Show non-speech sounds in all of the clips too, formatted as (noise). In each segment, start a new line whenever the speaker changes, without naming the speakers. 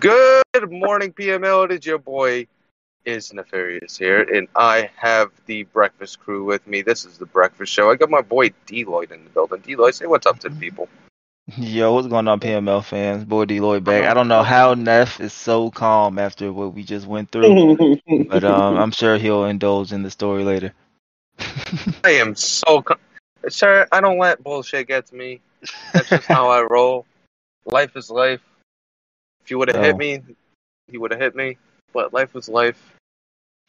Good morning, PML. It is your boy is Nefarious here, and I have the breakfast crew with me. This is the breakfast show. I got my boy Deloitte in the building. Deloitte, say what's up to the people. (laughs)
Yo, what's going on, PML fans? Boy, Deloitte back. I don't know how Neff is so calm after what we just went through, (laughs) but um, I'm sure he'll indulge in the story later.
I am so, co- sir. I don't let bullshit get to me. That's just how I roll. Life is life. If you would have hit me, he would have hit me. But life is life.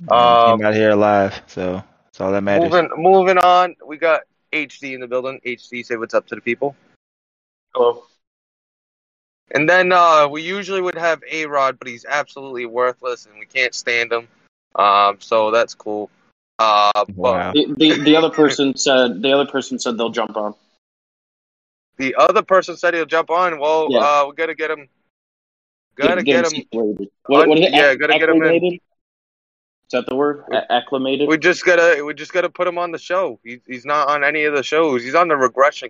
Um,
Um,
came out here alive, so that's all that matters.
Moving, moving on. We got HD in the building. HD, say what's up to the people.
Hello.
And then uh, we usually would have A Rod, but he's absolutely worthless, and we can't stand him. Um, so that's cool. Uh, but
Wow.
The, the the other person said the other person said they'll jump on.
the other person said he'll jump on. Well,
Yeah.
uh, we gotta get him. Gotta get, him.
situated. What, what is it?
yeah,
Acc-
gotta get 'em in.
acclimated? Is that the word? A- acclimated.
We just gotta, we just gotta put him on the show. He's he's not on any of the shows. He's on the regression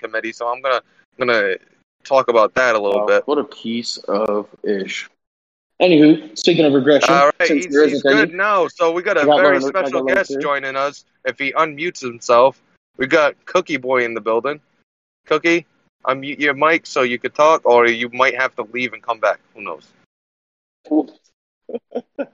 committee, so I'm gonna gonna talk about that a little
Wow,
bit.
What a piece of ish. Anywho, speaking of regression,
All right,
since
he's, he's
isn't any,
good now. So we got a
got
very
learn-
special guest
too.
joining us. If he unmutes himself, we got Cookie Boy in the building. Cookie, unmute your mic so you could talk, or you might have to leave and come back. Who knows? (laughs)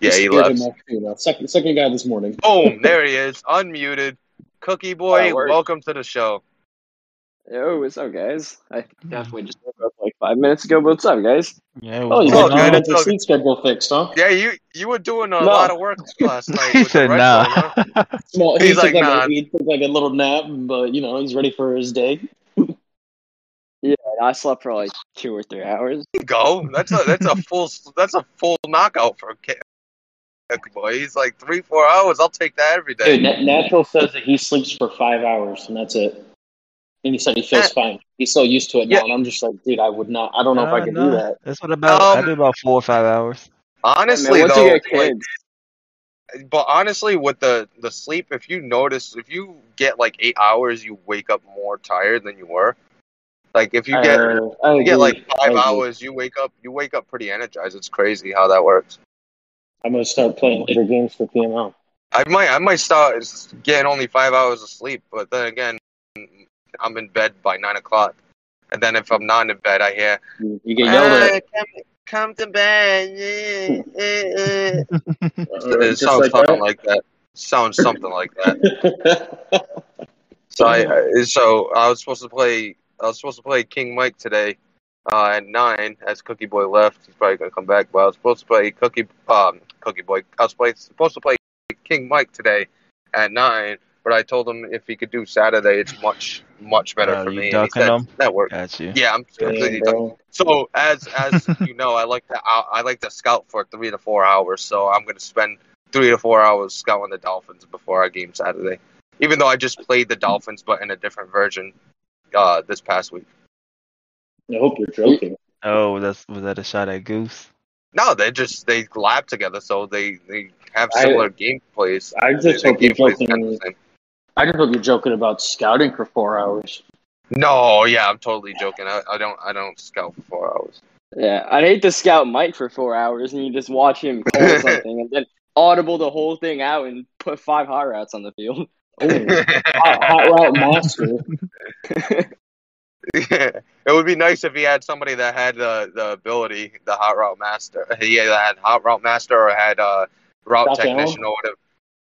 Yeah, he
Scared
left.
him off too, now. Second, second guy this morning.
Boom, (laughs) there he is, unmuted. Cookie Boy, welcome to the show.
Yo, what's up, guys? I definitely just woke up like five minutes ago, what's up, guys?
Yeah,
Oh, you
Oh,
got your
It's all
sleep schedule fixed, huh?
Yeah, you you were doing a
No.
lot of work last night. (laughs)
He said
red
nah.
huh? (laughs)
Well, he
He's
took
like,
like,
nah.
a, he took like a little nap, but you know he's ready for his day. (laughs)
Yeah, I slept for like two or three hours.
Go. That's a that's a full that's a full knockout for Ca- Cookie Boy. He's like three four hours. I'll take that every day.
Dude, Na- Natural says that he sleeps for five hours and that's it. And he said he feels
Eh.
fine. He's so used to it now,
Yeah.
and I'm just like, dude, I would not. I don't know if I
can
could
nah.
do that.
That's what about. I
Um,
do about four or five hours.
Honestly,
Man, once
though,
you get
like, but honestly, with the the sleep, if you notice, if you get like eight hours, you wake up more tired than you were. Like if you get
Uh,
you get like five hours, you wake up you wake up pretty energized. It's crazy how that works.
I'm gonna start playing later games for PML.
I might I might start getting only five hours of sleep, but then again, I'm in bed by nine o'clock, and then if I'm not in bed, I hear
You, get yelled at.
"Uh, come, come to bed. eh, eh, eh."
uh, (laughs)
It sounds
like
something
that.
like that. Sounds something like that. (laughs) So I I- so I was supposed to play I was supposed to play King Mike today uh, at nine as Cookie Boy left. He's probably gonna come back, but I was supposed to play Cookie um Cookie Boy. I was play, supposed to play King Mike today at nine, but I told him if he could do Saturday, it's much much better
Oh,
for me. And
ducking
said
him?
that worked.
Got you.
Yeah, I'm completely
Damn,
done. So as as (laughs) you know, I like to I I like to scout for three to four hours. So I'm gonna spend three to four hours scouting the Dolphins before our game Saturday. Even though I just played the Dolphins, but in a different version uh, this past week.
I hope you're joking.
Oh, that's was that a shot at Goose?
No, they just they lab together, so they they have
I-
similar gameplays.
I just hope you're
gameplay's
joking.
The same.
I just hope you're joking about scouting for four hours.
No, yeah, I'm totally joking. I, I don't I don't scout for four hours.
yeah, I'd hate to scout Mike for four hours and you just watch him call (laughs) something and then audible the whole thing out and put five hot routes on the field.
Ooh, (laughs) hot, hot route master. (laughs)
it would be nice if he had somebody that had the the ability, the hot route master. He either had hot route master or had uh, route
Josh
technician or whatever.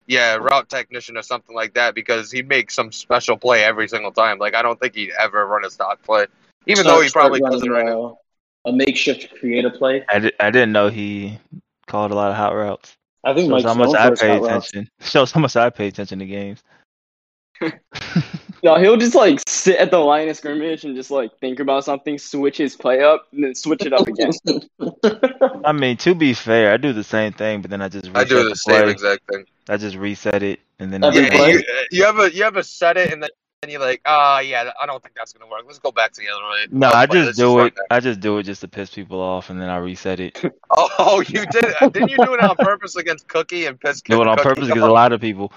Yeah, route technician or something like that because he makes some special play every single time. Like I don't think he'd ever run a stock play, even though he probably
start
doesn't
running,
right now.
uh, a makeshift creator play.
I, di- I didn't know he called a lot of hot routes.
I think
Shows
Mike's
how much I
for
pay
hot routes.
attention. (laughs) Shows how much I pay attention to games. (laughs)
No, he'll just like sit at the line of scrimmage and just like think about something, switch his play up, and then switch it up again. (laughs)
I mean, to be fair, I do the same thing, but then I just reset
I do the same
play.
exact thing.
I just reset it, and then
Every
I
Yeah,
play?
you, have a you ever set it and then you're like, ah, yeah, I don't think that's gonna work. Let's go back to the other way.
No,
Oh,
I just do
run
it. I just do it just to piss people off, and then I reset it. (laughs)
Oh, you did? Didn't you do it on purpose against Cookie and piss Do
it on
Cookie
purpose because a lot of people.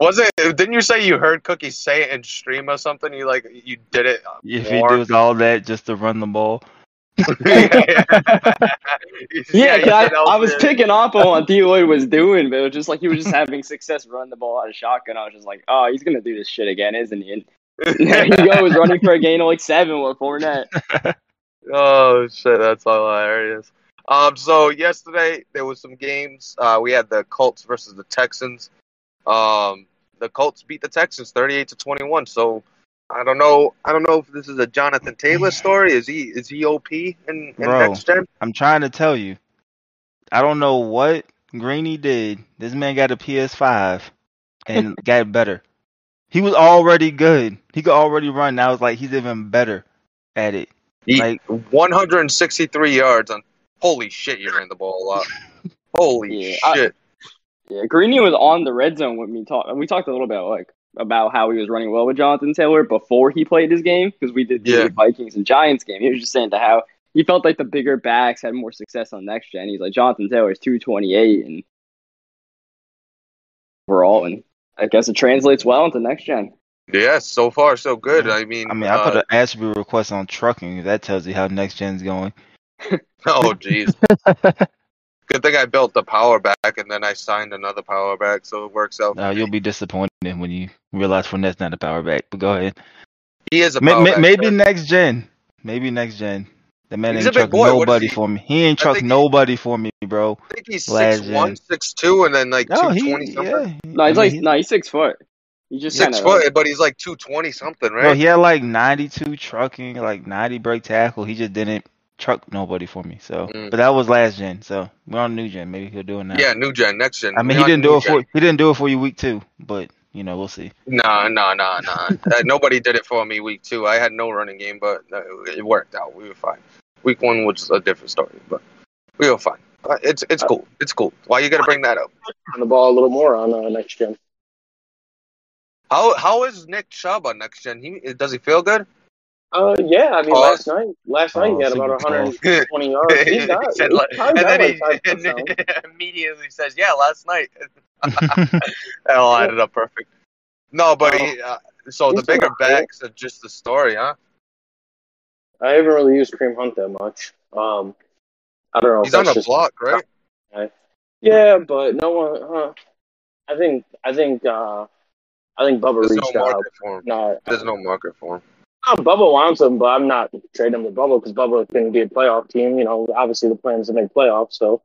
Was it? Didn't you say you heard Cookie say it in stream or something? You like you did it.
If he does all that just to run the ball, (laughs)
yeah,
Yeah,
you
'cause I, I was picking up on what D Lloyd was doing, but it was just like he was just having success running the ball out of shotgun. I was just like, oh, he's gonna do this shit again, isn't he? And there he goes running for a gain of like seven with Fournette. (laughs)
Oh shit, that's hilarious. Um, so yesterday there was some games. Uh, we had the Colts versus the Texans. Um, the Colts beat the Texans thirty-eight to twenty-one. So I don't know. I don't know if this is a Jonathan Taylor story. Is he is he OP in, in
Bro.
next gen?
I'm trying to tell you. I don't know what Greeny did. This man got a PS5 and (laughs) got better. He was already good. He could already run. Now it's like he's even better at it.
He,
Like
163 yards on. Holy shit, you ran the ball a lot. (laughs) Holy
Yeah, I-
shit.
Yeah, Greeny was on the red zone with me. Talk. We talked a little bit like about how he was running well with Jonathan Taylor before he played his game because we did the
Yeah.
Vikings and Giants game. He was just saying to how he felt like the bigger backs had more success on next gen. He's like Jonathan Taylor's two twenty eight and overall, and I guess it translates well into next gen.
Yeah, so far so good. I mean,
I mean, I put
uh,
an attribute request on trucking. That tells you how next gen's going. (laughs)
oh jeez. (laughs) Good thing I built the power back and then I signed another power back, so it works out. for
Uh, you'll be disappointed when you realize Fournette's not a power back. But go ahead.
He is a
May-
power
may-
back,
maybe
sir.
next gen. Maybe next gen. The man
He's
ain't
a
truck
boy.
Nobody for me. He ain't
I
truck
think he-
nobody for me, bro.
I think he's
Last
six
gen.
six and then like
No,
two something.
yeah.
No,
I
he's
mean,
like
he-
no, he's six foot. He just
Six
kinda,
foot, but he's like two twenty something, right?
Bro, he had like 92 trucking, like 90 break tackle. He just didn't truck nobody for me. So,
Mm.
but that was last gen. So we're on new gen. Maybe he'll do it now.
yeah, new gen, next gen.
I mean,
We
he didn't do it
gen.
for he didn't do it for you week two, but you know we'll see.
Nah, nah, nah, nah. (laughs) Nobody did it for me week two. I had no running game, but uh, it worked out. We were fine. Week one was a different story, but we were fine. Uh, It's it's cool. It's cool. Why you gotta bring that up?
On the ball a little more on uh, next gen.
How how is Nick Chubb on next gen? He does he feel good?
Uh, yeah. I mean,
Oh.
last night, last night
Oh, (laughs)
he had about 120 yards. He got,
said
he
and then he (laughs) and immediately says, "Yeah, last night." (laughs) That all added up perfect. No, but he, uh, so the bigger backs are just the story, huh?
I haven't really used Kareem Hunt that much. Um, I don't know.
He's on the block, right?
Yeah, but no one. Huh, I think. I think. Uh, I think Bubba
There's no
reached out.
for him.
No,
There's no market for him.
Uh, Bubba wants him, but I'm not trading him to Bubba because Bubba can be a playoff team. You know, obviously the plan is to make playoffs, so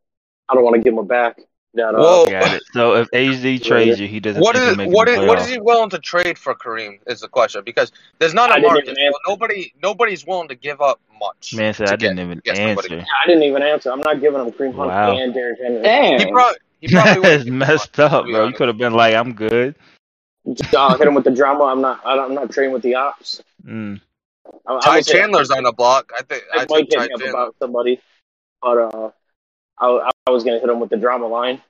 I don't want to give him a back. That uh,
Whoa.
Got it. So if HD (laughs) trades you, he doesn't.
What
think
is
he'll make
what
the
is what is he willing to trade for Kareem? Is the question because there's not
I
a
didn't
market.
even
So nobody nobody's willing to give up much.
Man said I didn't
get-
even
get somebody.
answer.
I didn't even answer. I'm not giving him Kareem Hunt
Wow.
and Derrick Henry.
Damn.
He probably (laughs) he probably
That's messed up, bro. You could have been like, I'm good.
Just, uh, hit him with the drama. I'm not. I don't, I'm not trading with the ops.
Mm.
I, I
Ty
would say-
Chandler's on the block. I think
I
I
might
think
hit
Ty
me up
Chandler.
about somebody, but uh, I, I was gonna hit him with the drama line.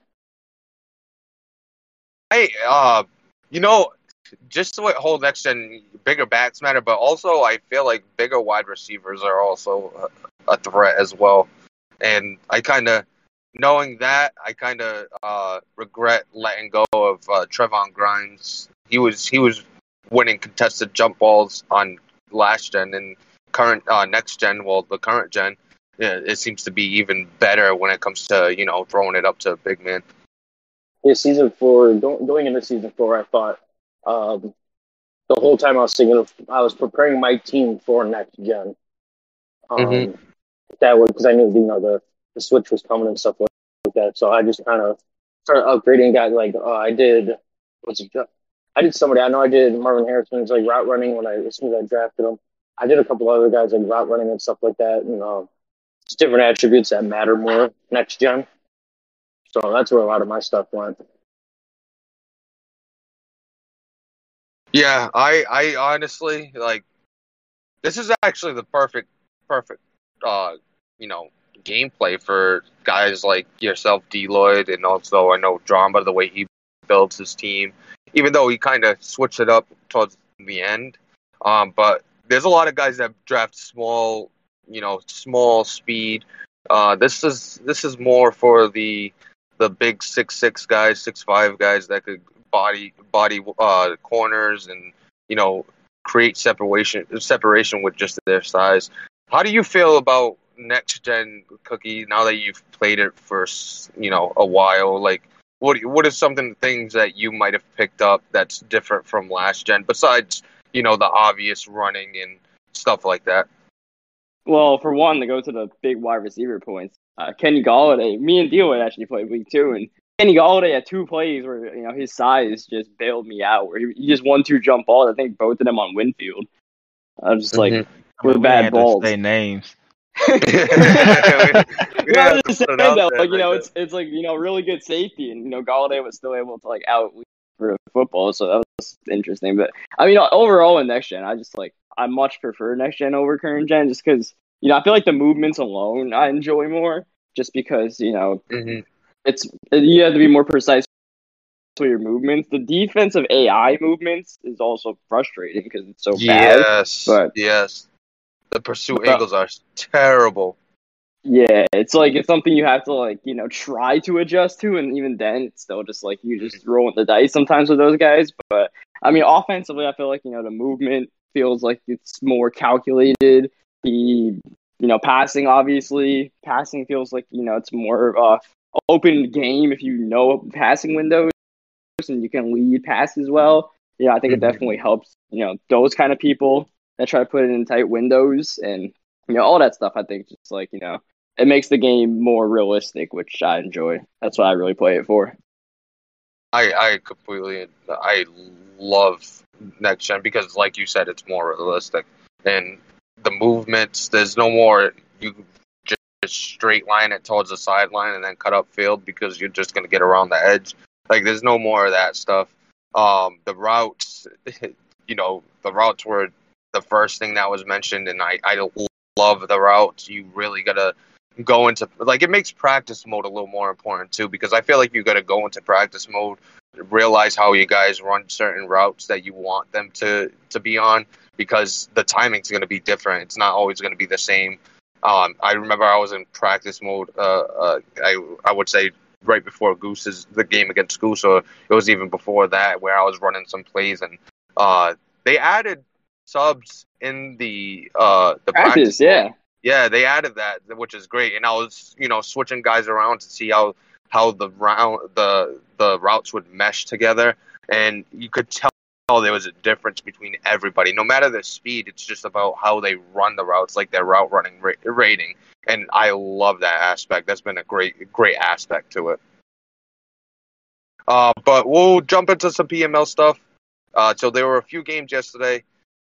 Hey, uh, you know, just the way whole next gen bigger backs matter, but also I feel like bigger wide receivers are also a, a threat as well. And I kind of, knowing that, I kind of uh, regret letting go of uh, Trevon Grimes. He was he was winning contested jump balls on last gen and current uh, next gen. Well, the current gen, yeah, it seems to be even better when it comes to you know throwing it up to a big man.
Yeah, season four, going into season four, I thought um, the whole time I was thinking I was preparing my team for next gen. Um,
Mhm.
That was because I knew you know the, the switch was coming and stuff like that. So I just kind of started upgrading. Got like uh, I did what's it? I did somebody I know I did Marvin Harrison's like route running when I as soon as I drafted him. I did a couple other guys like route running and stuff like that. And um, it's different attributes that matter more next gen. So that's where a lot of my stuff went.
Yeah, I I honestly like this is actually the perfect perfect uh you know gameplay for guys like yourself, Deloyd, and also I know Drama the way he builds his team. Even though he kind of switched it up towards the end. Um, but there's a lot of guys that draft small, you know, small speed. Uh, this is this is more for the the big six six guys, six five guys that could body body uh, corners and you know create separation separation with just their size. How do you feel about next gen cookie now that you've played it for you know a while? Like, what what is something things that you might have picked up that's different from last gen besides you know the obvious running and stuff like that?
Well, for one, to go to the big wide receiver points, uh, Kenny Golladay, me and Dio actually played week two, and Kenny Golladay had two plays where you know his size just bailed me out. Where he, he just one two jump balls. I think both of them on Winfield. I was just like,
Mhm.
I mean,
We're
we
bad
ain't had to
balls.
Say names.
No, I'm just saying
put it out
though, like you know,
like
it's it's like you know, really good safety, and you know, Golladay was still able to like out for football, so that was interesting. But I mean, overall in next gen, I just like I much prefer next gen over current gen, just because you know I feel like the movements alone I enjoy more, just because you know
Mhm.
it's you have to be more precise with your movements. The defensive AI movements is also frustrating because it's so bad.
yes,
but-
yes. The pursuit
But-
angles are terrible.
Yeah, it's like it's something you have to like you know try to adjust to, and even then, it's still just like you just rolling the dice sometimes with those guys. But I mean, offensively, I feel like you know the movement feels like it's more calculated. The you know passing, obviously, passing feels like you know it's more uh, open game if you know passing windows and you can lead passes well. Yeah, I think it definitely helps. You know those kind of people that try to put it in tight windows and you know all that stuff. I think just like you know it makes the game more realistic, which I enjoy. That's what I really play it for.
I I completely I love next gen because, like you said, it's more realistic and the movements. There's no more you just straight line it towards the sideline and then cut up field because you're just gonna get around the edge. Like there's no more of that stuff. Um, the routes, (laughs) you know, the routes were the first thing that was mentioned, and I I love the route. You really gotta go into like it makes practice mode a little more important too because I feel like you got to go into practice mode, realize how you guys run certain routes that you want them to to be on because the timing's to be different. It's not always to be the same. Um, I remember I was in practice mode. Uh, uh, I I would say right before Goose's the game against Goose, or it was even before that where I was running some plays and uh, they added subs in the uh the practice,
Practice, yeah.
Yeah, they added that, which is great. And I was, you know, switching guys around to see how how the round the the routes would mesh together, and you could tell there was a difference between everybody. No matter the speed, it's just about how they run the routes, like their route running ra- rating. And I love that aspect. That's been a great great aspect to it. Uh, but we'll jump into some PML stuff. Uh, so there were a few games yesterday.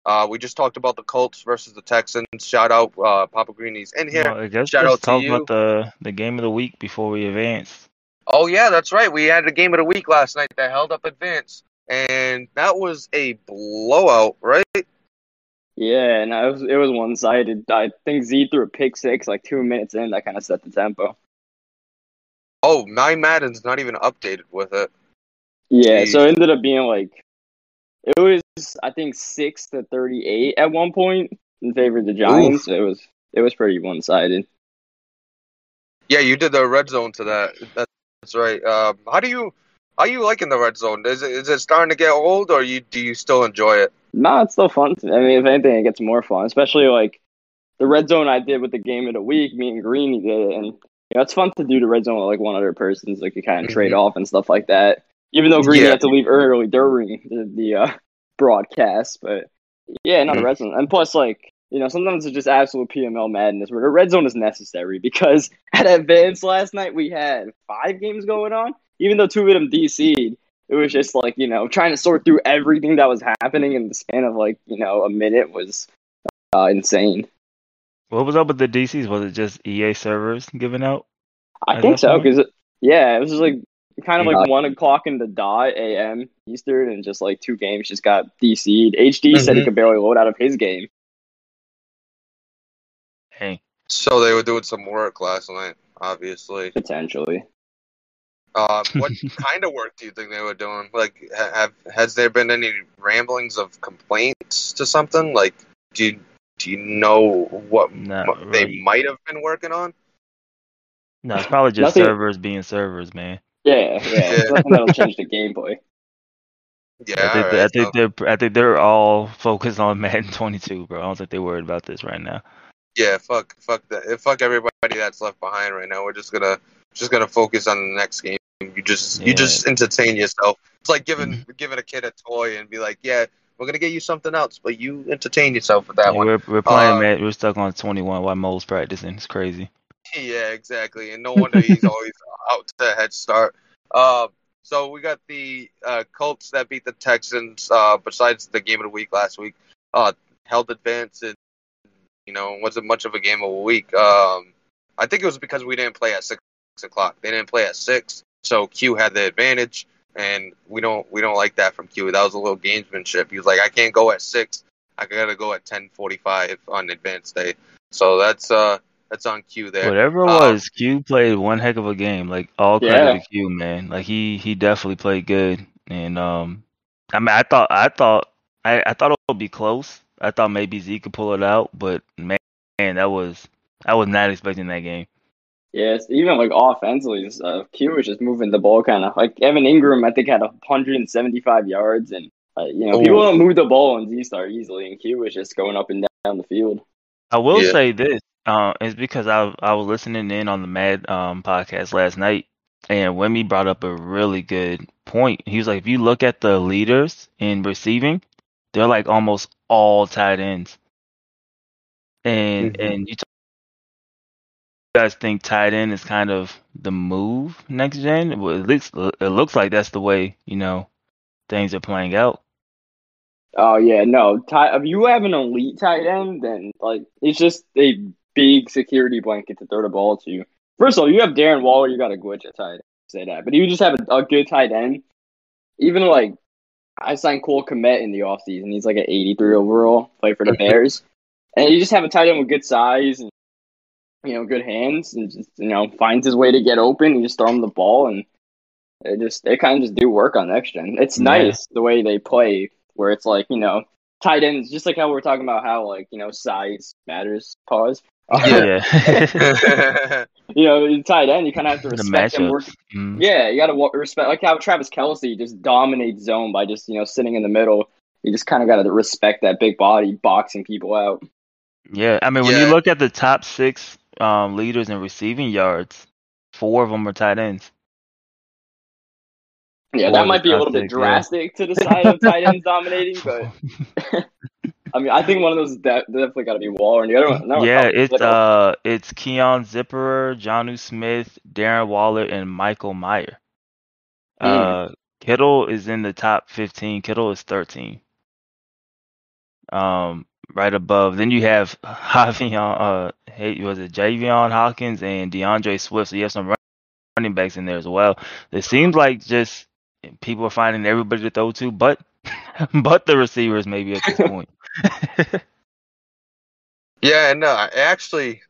Uh, we just talked about the Colts versus the Texans. Shout out uh, Papa Greenies in here.
Well, I guess
Shout
let's
out to
talk
you.
about the the game of the week before we advance.
Oh yeah, that's right. We had the game of the week last night that held up advance, and that was a blowout, right?
Yeah, and it was it was one sided. I think Z threw a pick six like two minutes in. That kind of set the tempo.
Oh, my Madden's not even updated with it.
Yeah, so it ended up being like it was I think six to thirty eight at one point in favor of the Giants. It was it was pretty one sided.
Yeah, you did the red zone to that. That's right. Um, how do you how you liking the red zone? Is it is it starting to get old, or you do you still enjoy it?
No, it's still fun. I mean, if anything, it gets more fun, especially like the red zone I did with the game of the week. Me and Greeny did it, and you know it's fun to do the red zone with like one other person, so like you kind of trade
Mhm.
off and stuff like that. Even though Green
Yeah.
had to leave early during the, the uh, broadcast, but yeah, not the
Mhm.
red zone. And plus, like you know, sometimes it's just absolute PML madness where the red zone is necessary (laughs) because at Advance last night we had five games going on, even though two of them DC'd. It was just like you know trying to sort through everything that was happening in the span of like you know a minute was uh, insane.
What was up with the DCs? Was it just EA servers giving out?
I think so because yeah, it was just like kind of like one o'clock in the dot a.m. Eastern, and just like two games just got DC'd. HD said he
Mhm.
could barely load out of his game.
Hey,
So they were doing some work last night, obviously.
Potentially,
Uh, what (laughs) kind of work do you think they were doing? Like, have has there been any ramblings of complaints to something? Like, do you, do you know what
Not
m- they might have been working on?
No, it's probably just
Nothing-
servers being servers, man.
Yeah, yeah. It's nothing that'll change the Game Boy.
Yeah,
I think,
alright,
I think
so-
they're I think they're all focused on (laughs) Madden 22, bro. I don't think they're worried about this right now.
yeah. Fuck, fuck that. Fuck everybody that's left behind right now. We're just gonna just gonna focus on the next game. You just you just entertain yourself. It's like giving
Mm-hmm.
giving a kid a toy and be like, yeah, we're gonna get you something else, but you entertain yourself with that
Yeah,
one.
we're we're playing
Uh,
Madden. We're stuck on 21 while Mo's practicing. It's crazy.
Yeah, exactly. And no wonder he's (laughs) always out to a head start. Uh, so we got the uh, Colts that beat the Texans. Uh, besides the game of the week last week, uh, held advance and you know wasn't much of a game of a week. Um, I think it was because we didn't play at six o'clock. They didn't play at six, so Q had the advantage, and we don't we don't like that from Q. That was a little gamesmanship. He was like, I can't go at six. I gotta go at ten forty five on advance day. So that's uh that's on Q there.
Whatever it
Um,
was, Q played one heck of a game. Like all credit
Yeah.
to Q, man. Like he he definitely played good. And um, I mean, I thought I thought I, I thought it would be close. I thought maybe Z could pull it out, but man, man, that was I was not expecting that game.
Yeah, it's even like offensively, just, uh, Q was just moving the ball kind of like Evan Engram. I think had 175 yards, and uh, you know
Ooh.
people don't move the ball in Z Star easily, and Q was just going up and down the field.
I will
Yeah.
say this, uh, it's because I I was listening in on the Mad um podcast last night, and Wemmy brought up a really good point. He was like, if you look at the leaders in receiving, they're like almost all tight ends, and
Mhm.
and you, you guys think tight end is kind of the move next gen? Well, it looks it looks like that's the way you know things are playing out.
Oh yeah, no. Tight, if you have an elite tight end, then like it's just a big security blanket to throw the ball to. First of all, you have Darren Waller, you got a glitch at tight end. Say that, but you just have a, a good tight end. Even like I signed Cole Kmet in the offseason. He's like an 83 overall, play for the (laughs) Bears, and you just have a tight end with good size and you know good hands, and just you know finds his way to get open. You just throw him the ball, and it just they kind of just do work on next gen. It's
Yeah.
nice the way they play where it's like you know tight ends, just like how we're talking about how like you know size matters. Pause.
Yeah,
you know, in tight end, you kind of have to respect them. Work.
Mm.
Yeah, you got to respect like how Travis Kelce just dominates zone by just you know sitting in the middle. You just kind of got to respect that big body boxing people out.
Yeah, I mean, when
Yeah.
you look at the top six um, leaders in receiving yards, four of them are tight ends.
Yeah,
Or
that might be a little bit
top six, yeah.
drastic to the side of tight ends dominating, (laughs) but (laughs) (laughs) I mean, I think one of those de- definitely got to be Waller, and the other one, no,
yeah, it's uh, it's Keon Zipperer, Jonnu Smith, Darren Waller, and Michael Meyer. Uh, Kittle is in the top fifteen. Kittle is thirteen. Um, right above. Then you have (laughs) Javian, uh, hey, was it Javian Hawkins and D'Andre Swift? So you have some running backs in there as well. It seems like just people are finding everybody to throw to, but (laughs) but the receivers maybe at this point. (laughs)
Yeah, and no, actually,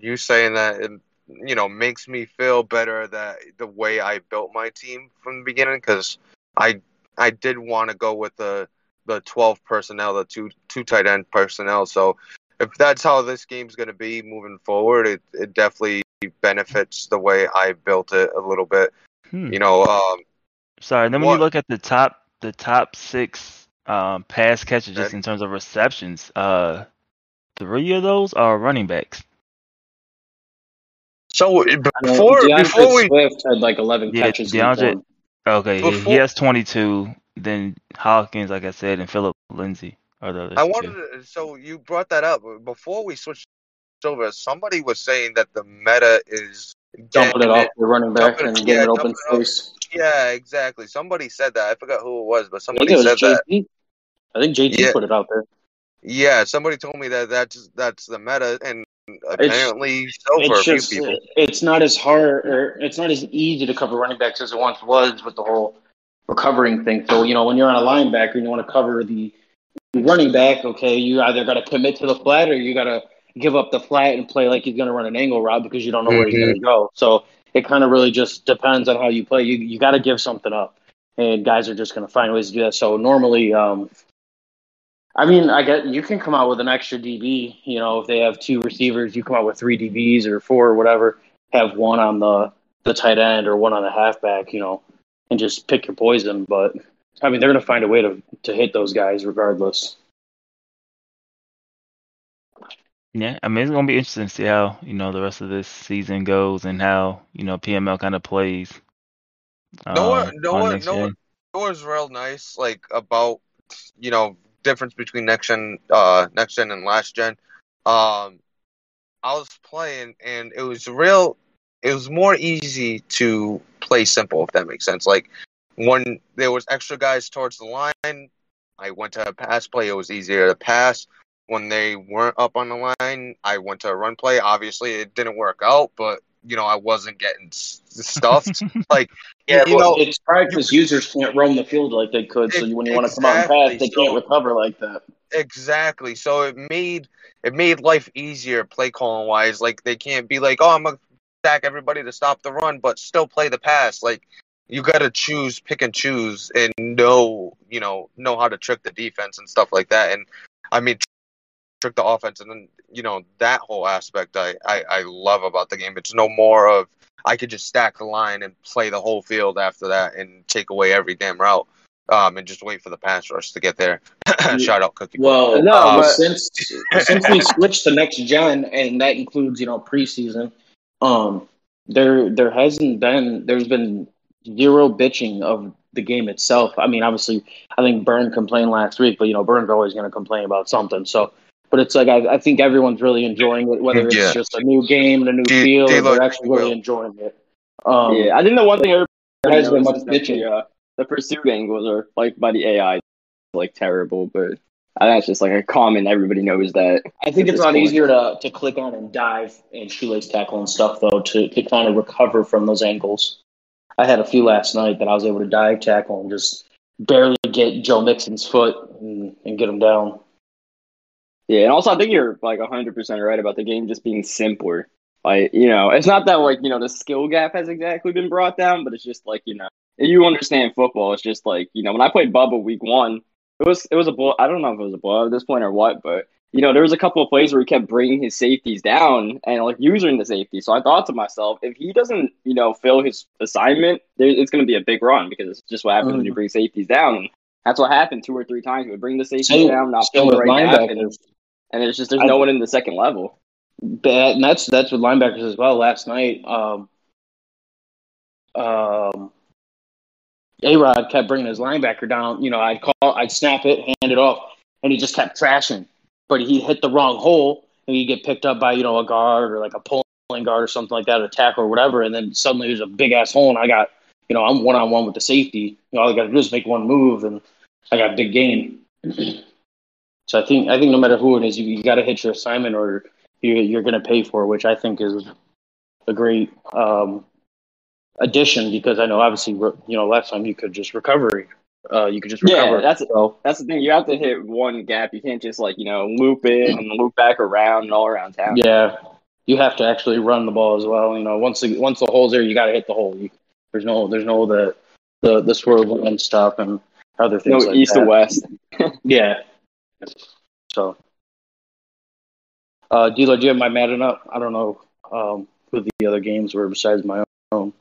you saying that it, you know makes me feel better that the way I built my team from the beginning because I I did want to go with the the twelve personnel, the two two tight end personnel. So if that's how this game's going to be moving forward, it it definitely benefits the way I built it a little bit.
Hmm.
You know, um,
Sorry. Then when
What?
you look at the top, the top six um, pass catches, just in terms of receptions, uh, three of those are running backs.
so
I know
before
D'Andre
before we
Swift had like 11
Yeah,
catches. D'Andre-
Okay, he- he has 22. Then Hawkins, like I said, and Phillip Lindsay are the other
I
two.
wanted to, so you brought that up before we switched over. Somebody was saying that the meta is
dumping it off the running back and getting
yeah,
an open
dumping it off.
space.
Yeah, exactly. Somebody said that. I forgot who it was, but somebody
it was
said that.
I think JT
Yeah.
put it out there.
Yeah, somebody told me that that's that's the meta, and apparently so for a
It's
few
just
people.
it's not as hard or it's not as easy to cover running backs as it once was with the whole recovering thing. So you know when you're on a linebacker and you want to cover the running back, okay, you either got to commit to the flat or you got to give up the flat and play like he's going to run an angle route because you don't know where he's
Mhm.
going to go. So it kind of really just depends on how you play. You you got to give something up, and guys are just going to find ways to do that. So normally, um, I mean, I get you can come out with an extra DB. You know, if they have two receivers, you come out with three DBs or four or whatever. Have one on the the tight end or one on the halfback. You know, and just pick your poison. But I mean, they're going to find a way to to hit those guys regardless.
Yeah, I mean it's gonna be interesting to see how you know the rest of this season goes and how you know PML kind of plays.
No one,
um,
no
on
one, no one, no one's real nice like about you know difference between next gen, uh, next gen and last gen. Um, I was playing and it was real. It was more easy to play simple if that makes sense. Like when there was extra guys towards the line, I went to a pass play. It was easier to pass. When they weren't up on the line, I went to a run play. Obviously, it didn't work out, but you know I wasn't getting stuffed. (laughs) like
Yeah,
you
well,
know,
it's probably because users can't roam the field like they could. So when you want to come out and pass, they
so-
can't recover like that.
Exactly. So it made it made life easier play calling wise. Like they can't be like, oh, I'm gonna stack everybody to stop the run, but still play the pass. Like you got to choose, pick and choose, and know you know know how to trick the defense and stuff like that. And I mean, trick the offense, and then you know that whole aspect I I, I love about the game. It's no more of I could just stack the line and play the whole field after that and take away every damn route. Um, and just wait for the pass rush to get there. (clears throat) Shout out Cookie. Boy.
Well,
No,
uh,
but-
since since we switched to next gen, and that includes you know preseason, um, there there hasn't been there's been zero bitching of the game itself. I mean, obviously, I think Burn complained last week, but you know, Burn's always going to complain about something. So, but it's like I, I think everyone's really enjoying it, whether it's
Yeah.
just a new game and a new
D-
feel, or
D-Lo
they're actually really
will.
enjoying it. Um,
yeah, I think the one thing everybody
hasn't been much
is
bitching.
the, uh, the pursuit angles are like by the AI, like terrible, but that's just like a common. Everybody knows that.
I think it's a lot
Disappointing.
easier to, to click on and dive and shoelace tackle and stuff though to, to kind of recover from those angles. I had a few last night that I was able to dive tackle and just barely get Joe Mixon's foot and, and get him down.
Yeah, and also I think you're like 100% right about the game just being simpler. Like, you know, it's not that like, you know, the skill gap has exactly been brought down, but it's just like, you know, if you understand football, it's just like, you know, when I played Bubba week 1, it was it was a blow I don't know if it was a blow at this point or what, but you know, there was a couple of plays where he kept bringing his safeties down and like using the safety. So I thought to myself, if he doesn't, you know, fill his assignment, there, it's going to be a big run because it's just what happens when you
Mhm.
bring safeties down. That's what happened two or three times. He would bring the safety
Same,
down, not
same
fill the right gap, and. And it's just there's
I-
no one in the second level.
And that's that's with linebackers as well. Last night, um, um, A Rod kept bringing his linebacker down. You know, I'd call, I'd snap it, hand it off, and he just kept trashing. But he hit the wrong hole, and he'd get picked up by you know a guard or like a pulling guard or something like that, a tackle or whatever. And then suddenly there's a big ass hole, and I got you know I'm one on one with the safety. You know, all I got to do is make one move, and I got a big gain. (clears throat) so I think I think no matter who it is, you, you got to hit your assignment or you're, you're going to pay for, which I think is a great um, addition because I know obviously you know last time you could just recovery, uh, you could just recover.
Yeah, that's
so
that's the thing. You have to hit one gap. You can't just like you know loop in and loop back around and all around town.
yeah, you have to actually run the ball as well. You know, once the once the hole's there, you got to hit the hole. You, there's no there's no the the the swerve and stuff and other
no
things like
east
that.
to west.
Yeah. So, uh, Dealer, you have my Madden up? I don't know um, who the other games were besides my own.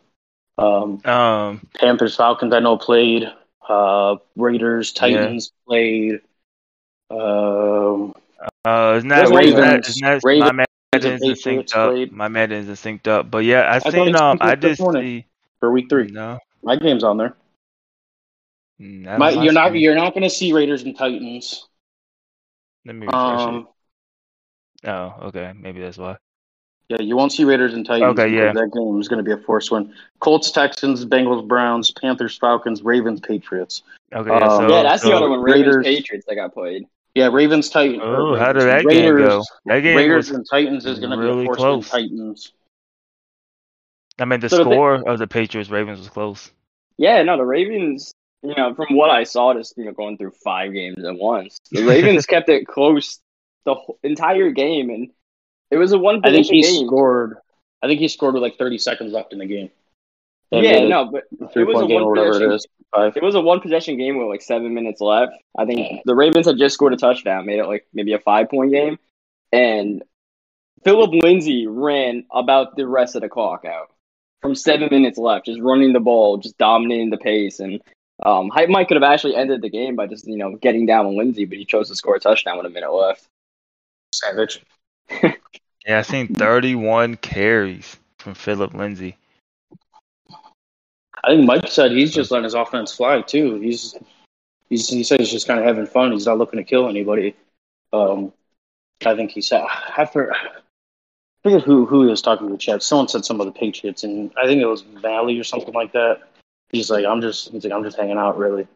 Um,
Um,
Panthers, Falcons, I know played. Uh, Raiders, Titans played. Um,
uh, it's not,
There's
it's not, it's not,
Ravens
my Madden isn't
Patriots
synced up.
played.
My Madden isn't synced up. But yeah, I
thought
seen um, I just see
for week three,
no.
my game's on there.
mm,
My, you're not you're not going to see Raiders and Titans.
Let me refresh
Um,
it. Oh, okay, maybe that's why.
yeah, you won't see Raiders and Titans.
Okay, yeah.
That game is going to be a forced one. Colts, Texans, Bengals, Browns, Panthers, Falcons, Ravens, Patriots.
Okay,
Um,
yeah, so
yeah, that's the other one. Ravens
Raiders-
Patriots that got played.
Yeah, Ravens, Titans.
Oh, how did that game go? That game
Raiders and Titans is going to be
really
a force
close.
win. Titans.
I mean, the
So the thi-
score of the Patriots Ravens was close.
Yeah, no, the Ravens. You know, from what I saw, just you know, going through five games at once, the Ravens (laughs) kept it close the whole, entire game, and it was a one
I think he
game.
scored. I think he scored with like 30 seconds left in the game.
Yeah, no, but it was a
point game or
one
whatever it
possession.
is.
It was a one possession game with like seven minutes left. I think the Ravens had just scored a touchdown, made it like maybe a five point game, and Phillip Lindsay ran about the rest of the clock out from seven minutes left, just running the ball, just dominating the pace, and um, Hype Mike could have actually ended the game by just you know getting down on Lindsay, but he chose to score a touchdown with a minute left.
Savage. (laughs)
Yeah, I seen 31 carries from Phillip Lindsay.
I think Mike said he's just letting his offense fly too. He's he's he said he's just kind of having fun. He's not looking to kill anybody. Um, I think he said after. I forget who who he was talking to. The chat. Someone said some of the Patriots, and I think it was Valley or something like that. He's like, I'm just. He's like, I'm just hanging out, really.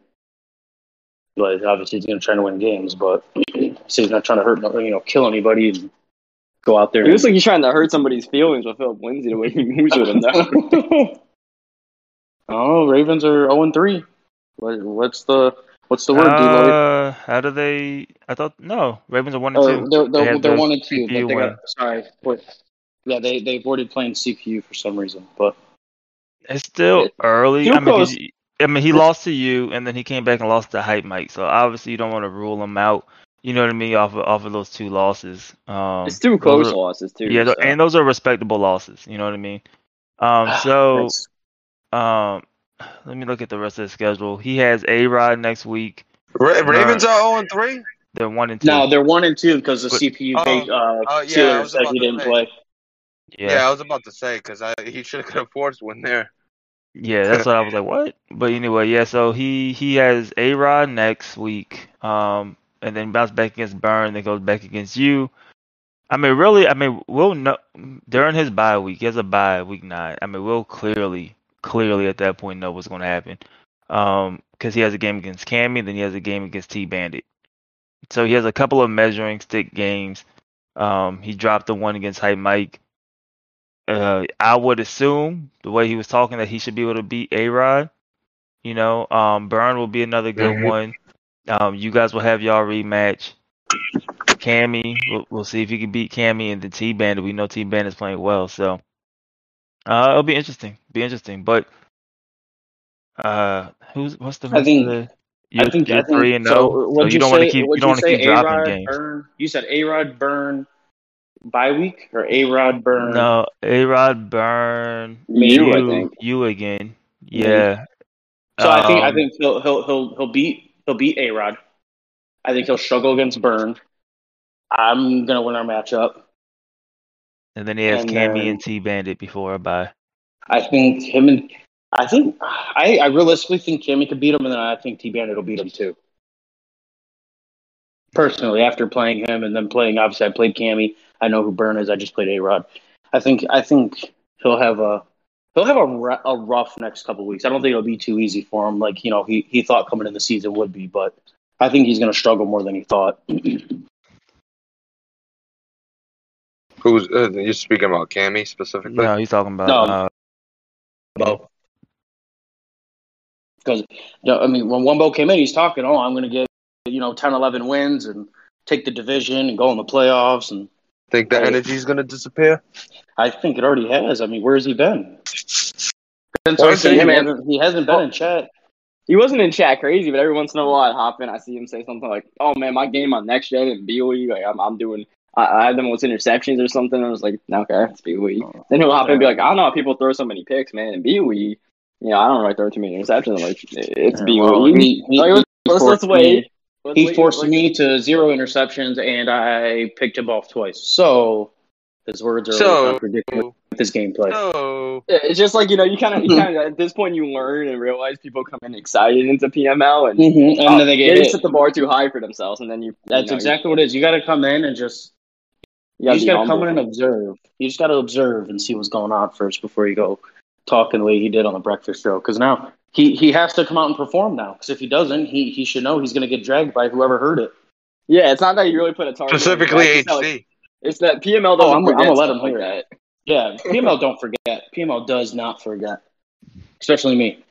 Like, obviously, he's going to try to win games, but (clears throat) so he's not trying to hurt, you know, kill anybody and go out there.
It looks like he's trying to hurt somebody's feelings with Phillip Lindsay the way he (laughs) moves with him. Though. (laughs)
oh, Ravens are zero and three. What, what's the what's the word? Deloitte?
Uh, how do they? I thought no. Ravens are one and
Oh,
two.
they're
They
they're,
had
they're one and two,
CPU
but they got sorry. Wait. Yeah, they they avoided playing CPU for some reason, but
It's still early.
still
I mean,
close.
'cause y- I mean, he lost to you, and then he came back and lost to Hype Mike. So obviously, you don't want to rule him out. You know what I mean? Off of, off of those two losses. Um,
it's two close
are-
losses too.
Yeah,
so.
and those are respectable losses. You know what I mean? Um, (sighs) so um, let me look at the rest of the schedule. He has A Rod next week.
Ra- Ravens are zero and three.
They're one and two.
no, they're one and two because the
But-
CPU
Oh,
big, uh,
oh, yeah,
Steelers
was
said he didn't
say.
play.
Yeah. I was about to say because he should have could forced one there.
Yeah, that's what I was like. (laughs) What? But anyway, yeah. So he he has a Rod next week, um, and then bounce back against Burn, then goes back against you. I mean, really, I mean, we'll know during his bye week. He has a bye week nine. I mean, we'll clearly, clearly at that point know what's going to happen, um, because he has a game against Cammy, then he has a game against T Bandit. So he has a couple of measuring stick games. Um, he dropped the one against Hype Mike. Uh, I would assume the way he was talking that he should be able to beat A Rod. You know, um, Burn will be another good
Mhm.
one. Um, you guys will have y'all rematch. Cammy, we'll, we'll see if you can beat Cammy and the T Bandit. We know T Bandit's playing well, so uh, it'll be interesting. Be interesting, but uh, who's what's the
I think-
of the? You're,
think
you're
I think
three and
so.
so
What'd
you don't want to keep you don't want to
say?
keep dropping
A-Rod,
games.
Burn. You said A Rod Burn bye week or A Rod Burn?
No, A Rod Burn,
Me,
you, I
you,
think.
you again. Yeah.
So I think I
Um,
think he'll he'll he'll he'll beat he'll beat A Rod. I think he'll struggle against Burn. I'm gonna win our matchup.
And then he has
and
Cammy
then-
and T Bandit before I buy.
I think him and I think I, I realistically think Cammy could beat him, and then I think T Bandit will beat him too. Personally, after playing him and then playing, obviously I played Cammy. I know who Burn is. I just played A Rod. I think I think he'll have a he'll have a, a rough next couple weeks. I don't think it'll be too easy for him, like you know he he thought coming in the season would be, but I think he's going to struggle more than he thought. (clears throat)
Who's uh, you're speaking about? Cammy specifically?
No, he's talking about
No.
uh,
Bo. Because, I mean, when Wumbo came in, he's talking, oh, I'm going to get, you know, 10, 11 wins and take the division and go in the playoffs. And
Think the
energy
is gonna disappear?
I think it already has. I mean, where's he been? Since
Well,
our
so,
team,
yeah,
he,
man.
hasn't, he hasn't been in chat.
He wasn't in chat crazy, but every once in a while I'd hop in, I see him say something like, "Oh man, my game on next gen and BOE, like I'm, I'm doing, I, I had the most interceptions or something." I was like, no, "Okay, it's BOE." Oh, then he'll hop in and be like, "I don't know how people throw so many picks, man. And BOE, you know, I don't really throw too many interceptions." I'm like, "It's BOE."
Well, he, he,
Like, let's,
he
let's, let's wait. Let's
he
wait,
forced
like-
me to zero interceptions, and I picked him off twice. So his words are
So-
contradicting with his gameplay.
No.
Yeah, It's just like you know, you kind of, you kind of at this point you learn and realize people come in excited into PML and.
Mhm, And
uh,
then they get
maybe
hit.
set the bar too high for themselves, and then you.
That's
you know,
exactly what it is. You got to come in and just
You,
You just got to come in and observe. You just got to observe and see what's going on first before you go talking the way he did on the breakfast show. Because now he, he has to come out and perform now. Because if he doesn't, he, he should know he's going to get dragged by whoever heard it.
Yeah, it's not that you really put a target.
Specifically
back, it's like-
HC.
It's that PML doesn't
Oh, I'm- I'm
forget
gonna let
stuff
him
like
hear
that.
Yeah, PML don't forget. PML does not forget, especially me.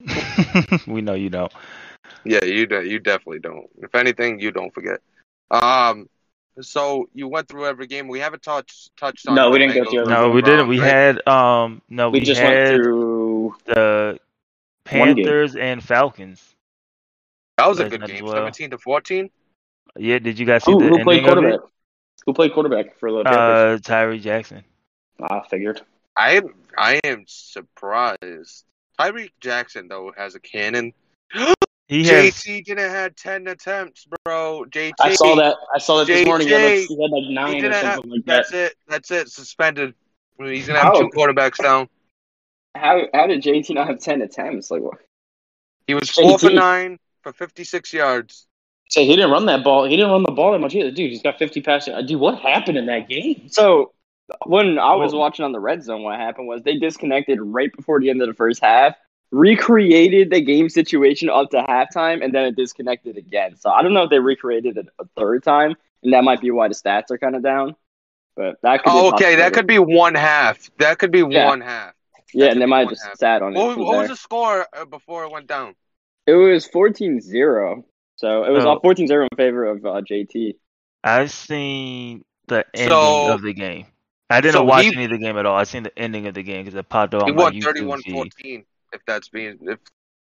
(laughs)
we know you don't.
Yeah, you de- you definitely don't. If anything, you don't forget. Um, so you went through every game. We haven't touched touched on.
No, we didn't go through
No, we didn't.
Browns,
We
right?
had um no,
We
we,
just went
through
the
One game.
Panthers and Falcons.
that was a good game,
well.
seventeen to fourteen.
Yeah, did you guys see
Who,
the
who played
ending of
quarterback?
it?
Who played quarterback for the Panthers?
Uh, Tyree Jackson.
I figured.
I am I am surprised. Tyreek Jackson though has a cannon. (gasps)
He has
JT didn't have ten attempts, bro. JT.
I saw that. I saw that this morning. He had, like, he had like
He
nine or
didn't have,
something like that.
that's it. That's it. Suspended. He's gonna have
How?
two quarterbacks down.
How how did JT not have ten attempts? Like what?
He was four for nine for fifty six yards.
Say he didn't run that ball. He didn't run the ball that much either. Dude, he's got 50 passes. Uh, dude, what happened in that game?
So when I was
Well-
watching on the red zone, what happened was they disconnected right before the end of the first half, recreated the game situation up to halftime, and then it disconnected again. So I don't know if they recreated it a third time, and that might be why the stats are kind of down. But that could be
Oh, okay, that could be one half. That could be
Yeah.
one half.
Yeah, and they
could
might have just
half.
sat on it.
What,
from
what was the score uh, before it went down?
It was 14-0. So it was
Oh.
all 14-0 in favor of uh, JT.
I've seen the ending
So-
of the game. I didn't
so
watch
he-
any of the game at all. I seen the ending of the game because it popped up on my
won
YouTube feed.
31-14, If that's being if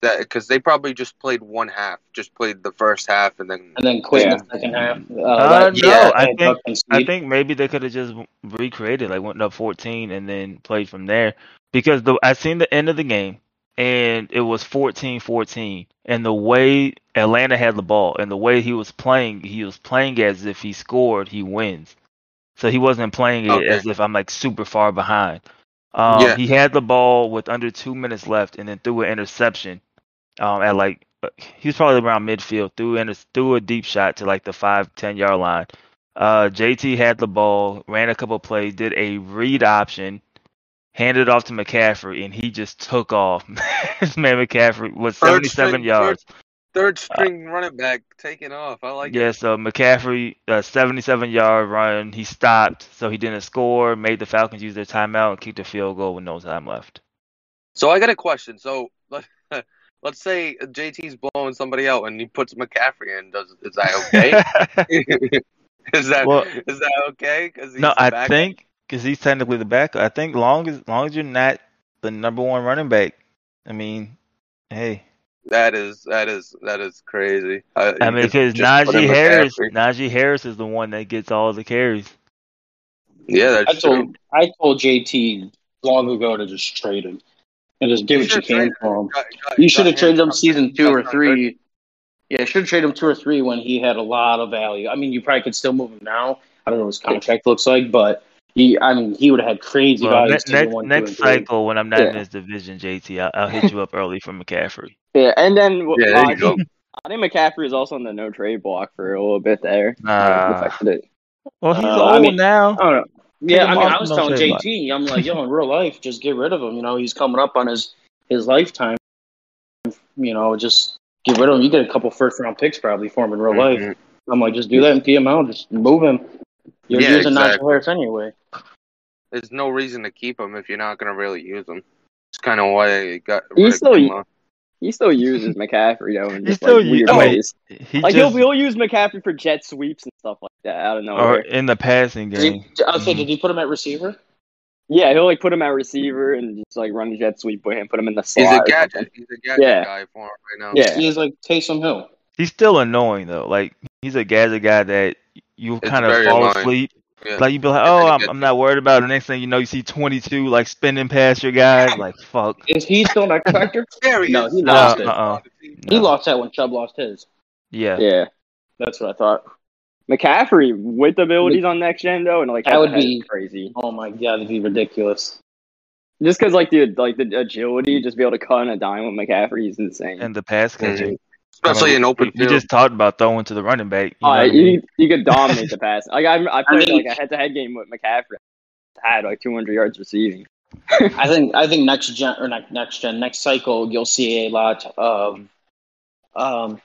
that because they probably just played one half, just played the first half, and then
And then quit
Yeah.
the second half. Uh,
Uh,
that-
no,
yeah,
I think- I think maybe they could have just recreated, like went up 14 and then played from there. Because the I seen the end of the game and it was 14-14, and the way Atlanta had the ball and the way he was playing, he was playing as if he scored, he wins. So he wasn't playing it
Okay.
as if I'm like super far behind. Um,
Yeah.
He had the ball with under two minutes left and then threw an interception um, at like uh, he was probably around midfield, threw in a, threw a deep shot to like the five ten yard line. Uh, JT had the ball, ran a couple plays, did a read option, handed off to McCaffrey, and he just took off. (laughs) this man McCaffrey was
Third
77
string-
yards.
third string running back taking off. I like
Yeah,
it.
so McCaffrey, uh, 77 yard run. He stopped, so he didn't score, made the Falcons use their timeout and kicked a field goal with no time left.
So I got a question. So let, (laughs) let's say JT's blowing somebody out and he puts McCaffrey in. Does is that okay? (laughs) is that
Well-
is that okay? Because
no, I think because he's technically the back. I think long as long as you're not the number one running back, I mean, hey,
that is that is that is crazy. I,
I mean, because
just
Najee Harris,
McCaffrey.
Najee Harris is the one that gets all the carries.
Yeah,
I
that's true.
told I told JT long ago to just trade him and just give what you
should've
can for him.
Got- got-
You should have traded him
him.
season two or three. Yeah, should have traded him two or three when he had a lot of value. I mean, you probably could still move him now. I don't know what his contract looks like, but he, I mean, he would have had crazy
Well,
value.
ne-
season
next
one,
next
and
cycle when I'm not in
Yeah.
this division, JT, I'll, I'll hit you up early for McCaffrey. (laughs)
Yeah, and then
Yeah,
uh,
there
I,
go.
think, I think McCaffrey is also on the no trade block for a little bit there.
Nah.
Like, affected it.
Well, he's
Uh,
old
I mean-
now.
I don't know. Yeah, I mean, I was
the
telling
no-trade block.
JT, I'm like, yo, in real life, just get rid of him. You know, he's coming up on his his lifetime. You know, just get rid of him. You get a couple first round picks probably for him in real life.
Mhm.
I'm like, just do that in PML. Just move him. You're
Yeah,
using Najee
exactly.
Harris anyway.
There's no reason to keep him if you're not gonna really use him. It's kind of why I got
He's
rid of
still-
Kinlaw.
He still uses McCaffrey though in
He
just
still
like, weird
I mean, oh,
ways.
He
Like
just,
he'll he'll use McCaffrey for jet sweeps and stuff like that out of
oh,
or
in the passing
Did
game.
he, okay, mm-hmm. did he put him at receiver?
Yeah, he'll like put him at receiver and just like run a jet sweep with him, put him in the slot.
He's a gadget. He's a gadget
Yeah.
guy for him right now.
Yeah.
He's like Taysom Hill.
He's still annoying though. Like he's a gadget guy that you
It's
kind of fall
annoying.
asleep.
Yeah.
Like you be like, oh, I'm, I'm not worried about it. The next thing you know, you see 22 like spinning past your guy. (laughs) Like fuck.
Is he still an X Factor? (laughs)
There he
No, he
No,
lost it.
uh-uh.
He
No.
lost that when Chubb lost his.
Yeah.
Yeah.
That's what I thought.
McCaffrey with abilities on next gen though, and like
That would be-
crazy.
Oh my god, that'd be ridiculous.
Just because like the like the agility, just be able to cut on a dime with McCaffrey, he's insane.
And the pass catching.
Especially in open
we, we just talked about throwing to the running back. You know
Uh,
what I mean?
you, you could dominate the pass. Like I, (laughs) I played
mean-
like a head-to-head game with McCaffrey. Had like 200 yards receiving. (laughs)
I think I think next gen or not next gen next cycle you'll see a lot of um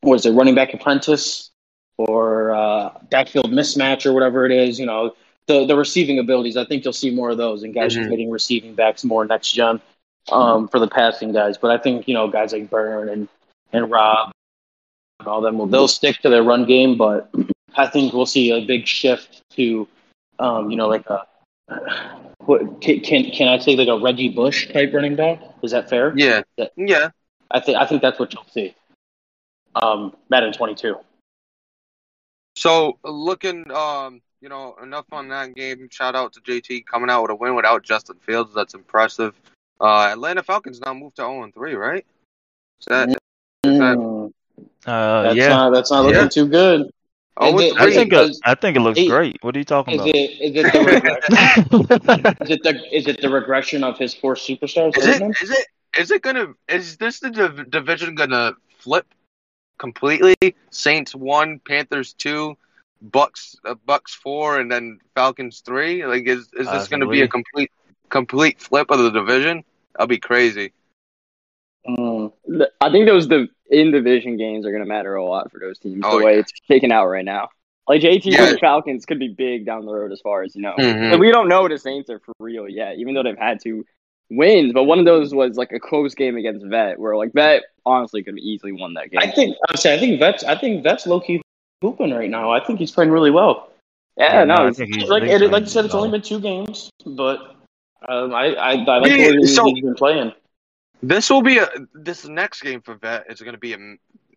what is it running back apprentice or uh, backfield mismatch or whatever it is. You know the the receiving abilities. I think you'll see more of those and guys
Mhm.
just getting receiving backs more next gen um, for the passing guys. But I think you know guys like Burn and and Rob and all them will they'll stick to their run game, but I think we'll see a big shift to, um, you know, like a what can can, I say like a Reggie Bush type running back? Is that fair?
Yeah,
That-
yeah.
I think I think that's what you'll see. Um, Madden 22.
So looking, um, you know, enough on that game. Shout out to JT coming out with a win without Justin Fields. That's impressive. Uh, Atlanta Falcons now moved to 0 and 3, right? Is that
Mm,
Uh,
that's
yeah.
not that's not looking
Yeah.
too good.
0
Is
and
it-
I think it, I think it looks
Hey,
great. What are you talking
Is
about?
it is it the (laughs) is it the is it the regression of his four superstars?
Is it? Is it? Is it gonna? Is this the div- division gonna flip completely? Saints one, Panthers two, Bucks uh, Bucks four, and then Falcons three. Like, is is this gonna be a complete complete flip of the division? That'll be crazy.
Mm,
I think that was the in division games are going to matter a lot for those teams.
Oh,
the way
yeah.
it's shaking out right now, like JT
Yeah.
and the Falcons could be big down the road as far as you know.
Mhm.
And we don't know the Saints are for real yet, even though they've had two wins. But one of those was like a close game against Vet, where like Vet honestly could have easily won that game.
I think I say I think Vets I think Vets low key hooping right now. I think he's playing really well.
yeah, no, it's-
he's
Like
he's
it, like
playing
you said, it's
well.
only been two games, but um, I I, I like
Yeah,
the way he's
so-
been playing.
This will be a this next game for Vet is going to be a,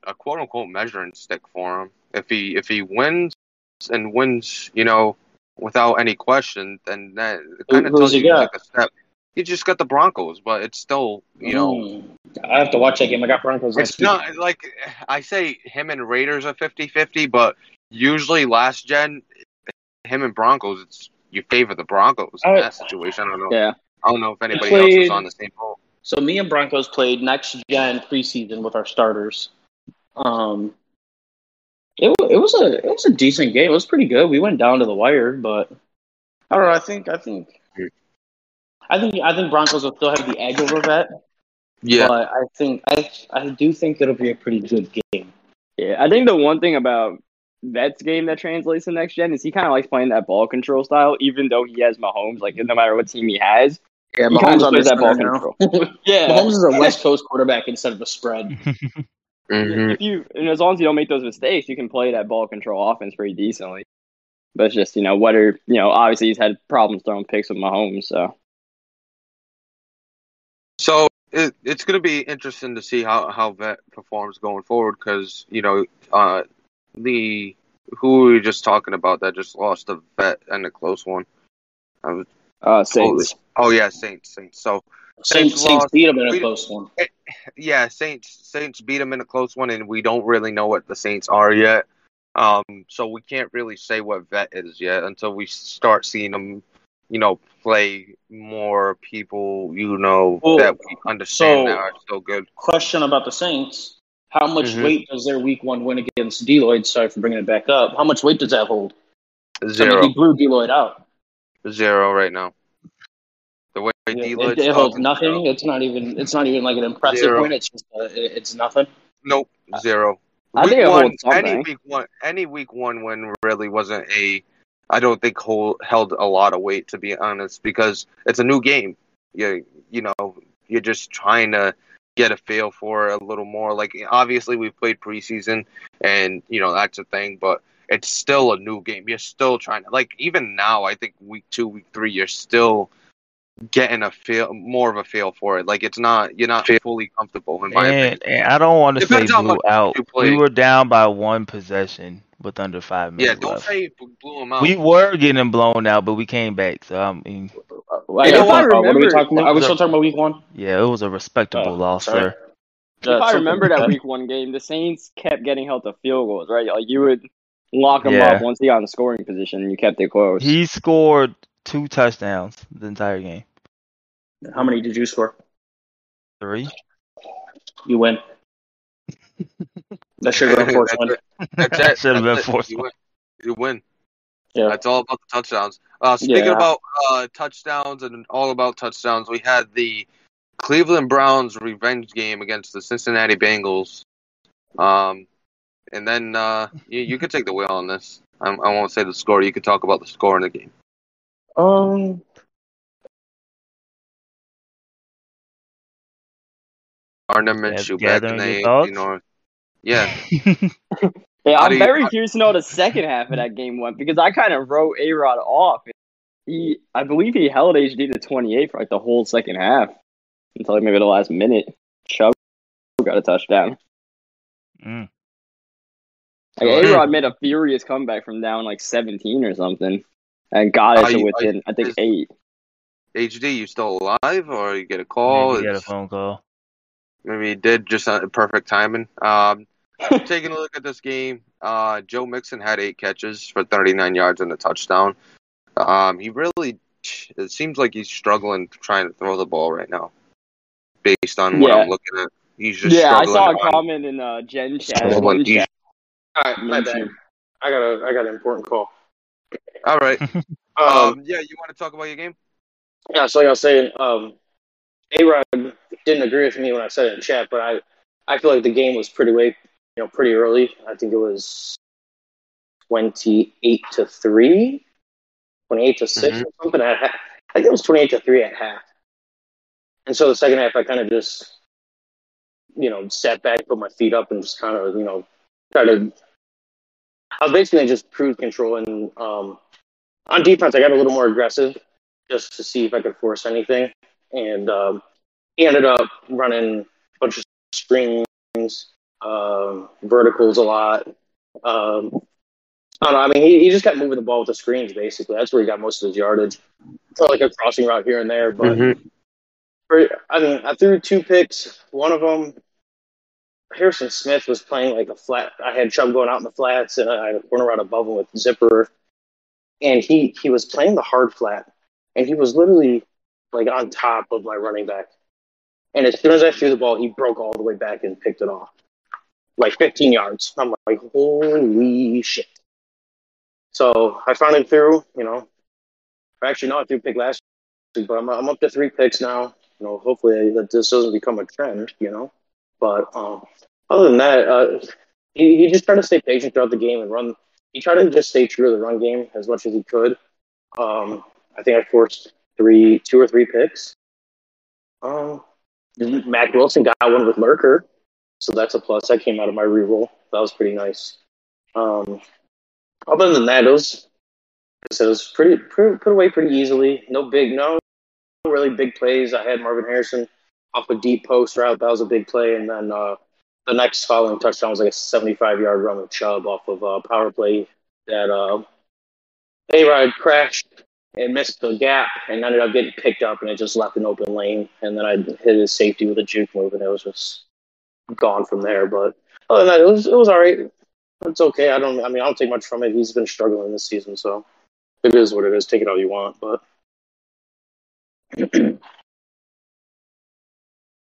a quote unquote measuring stick for him. If he if he wins and wins, you know, without any question, then that kind of tells
he
you
got?
like a step. You just got the Broncos, but it's still you know
Mm. I have to watch that game. I got Broncos next
it's
week.
like I say him and Raiders are 50-50, but usually last gen him and Broncos, it's you favor the Broncos in
I-
that situation. I don't know.
yeah.
I don't know if anybody
played-
else is on the same boat.
So me and Broncos played next gen preseason with our starters. Um, it it was a it was a decent game. It was pretty good. We went down to the wire, but I don't know. I think I think I think I think Broncos will still have the edge over Vet.
Yeah,
But I think I I do think it'll be a pretty good game.
Yeah, I think the one thing about Vet's game that translates to next gen is he kind of likes playing that ball control style, even though he has Mahomes. Like no matter what team he has,
Yeah,
he kind of plays that ball control. (laughs) Yeah,
Mahomes is a West Coast quarterback instead of a spread. (laughs)
Mhm.
if you and as long as you don't make those mistakes, you can play that ball control offense pretty decently. But it's just you know whether you know obviously he's had problems throwing picks with Mahomes, so
So it, it's going to be interesting to see how how Vet performs going forward because you know uh, the who we were just talking about that just lost the Vet and a close one. I was,
uh, Saints.
oh yeah, Saints, Saints. So
Saints,
Saints
Saints beat him in a close one.
yeah, Saints Saints beat them in a close one, and we don't really know what the Saints are yet. Um, so we can't really say what Vet is yet until we start seeing them, you know, play more people, you know,
Well,
that we understand
so-
that are so good.
Question about the Saints: How much
Mhm.
weight does their Week One win against Deloitte? Sorry for bringing it back up. How much weight does that hold? I mean,
Zero,
he blew Deloitte out.
Zero right now. The way
It,
Deloitte's
it, it holds nothing.
zero.
It's not even. It's not even like an impressive
Zero.
win. It's just. Uh, it, it's nothing.
Nope, zero.
I
week
think
one, any week one, any week one win really wasn't a. I don't think hold, held a lot of weight to be honest because it's a new game. You you know you're just trying to get a feel for it a little more. Like obviously we've played preseason and you know that's a thing, but it's still a new game. You're still trying to like even now. I think week two, week three, you're still getting a feel more of a feel for it. Like it's not you're not fully comfortable in my opinion.
And, and I don't want to say
Depends how
blew out.
you
We were down by one possession with under five minutes.
Yeah,
minutes
don't
left.
say blew them out.
We were getting blown out, but we came back. So I mean,
Like,
if I
what are we talking about? Are we still talking about Week One?
yeah, it was a respectable
Oh,
loss,
sorry.
sir.
if I remember that week one game, the Saints kept getting held to field goals, right? Like you would lock him
Yeah.
up once he got in scoring position, and you kept it close.
He scored two touchdowns the entire game.
How many did you score?
Three.
You win. That should have been fourth one. (laughs)
That's it.
Should've been
That's it.
fourth
You
one.
win. You win.
Yeah.
That's all about the touchdowns. Uh, speaking
Yeah.
about uh, touchdowns and all about touchdowns, we had the Cleveland Browns revenge game against the Cincinnati Bengals. Um, and then uh, you, you could take the wheel on this. I, I won't say the score. You could talk about the score in the game.
Um,
Gardner Minshew back in the
thoughts?
you know, yeah. (laughs)
Yeah, I'm
you-
very curious to know how the second half of that game went because I kind of wrote A Rod off. He, I believe he held HD to 28 for like the whole second half until like maybe the last minute. Chubb got a touchdown.
Mm.
Like. A Rod made a furious comeback from down like 17 or something and got
Are
it to
you-
within I think
is-
eight.
HD, you still alive, or you get a
Yeah,
call?
he got a phone call.
Maybe he did just uh, perfect timing. Um, (laughs) taking a look at this game, uh, Joe Mixon had eight catches for 39 yards and a touchdown. Um, he really, it seems like he's struggling trying to throw the ball right now, based on what
Yeah.
I'm looking at. He's just
Yeah, I saw a
on-
comment in uh, Gen Chat.
He's-
Chat
All right, my bad. I got a I got an important call.
All right. (laughs)
Um,
Um, yeah, you want to talk about your game?
yeah, so like I was saying, um, A Rod didn't agree with me when I said it in chat, but I I feel like the game was pretty late, you know, pretty early. I think it was twenty eight to three, 28 to 6
Mhm.
or something at half. I think it was twenty eight to three at half. And so the second half, I kind of just, you know, sat back, put my feet up, and just kind of, you know, try to. I was basically just cruise control, and um, on defense, I got a little more aggressive just to see if I could force anything. And um, he ended up running a bunch of screens, um, verticals a lot. Um, I don't know. I mean, he, he just kept moving the ball with the screens, basically. That's where he got most of his yardage. So, like a crossing route here and there. But,
Mhm.
for- I mean, I threw two picks. One of them, Harrison Smith was playing like a flat. I had Chubb going out in the flats, and I had a corner route above him with Zipper. And he, he was playing the hard flat and he was literally like on top of my running back. And as soon as I threw the ball, he broke all the way back and picked it off, like 15 yards. I'm like, holy shit! So I found finally threw. You know, actually, no, I threw pick last week, but I'm I'm up to three picks now. You know, hopefully that this doesn't become a trend. You know, but um, other than that, uh, he he just tried to stay patient throughout the game and run. He tried to just stay true to the run game as much as he could. Um, I think I forced three, two or three picks. Um, Mack Wilson got one with Lurker, so that's a plus. That came out of my reroll. That was pretty nice. Um, other than that, it was, it was pretty, pretty put away pretty easily. No big, no really big plays. I had Marvin Harrison off a deep post route. That was a big play, and then uh, the next following touchdown was like a 75 yard run with Chubb off of a power play that uh, A Rod crashed and missed the gap and ended up getting picked up and it just left an open lane. And then I hit his safety with a juke move and it was just gone from there. But other than that, it was it was all right. It's okay. I don't. I mean, I don't take much from it. He's been struggling this season, so it is what it is. Take it all you want, but (clears throat)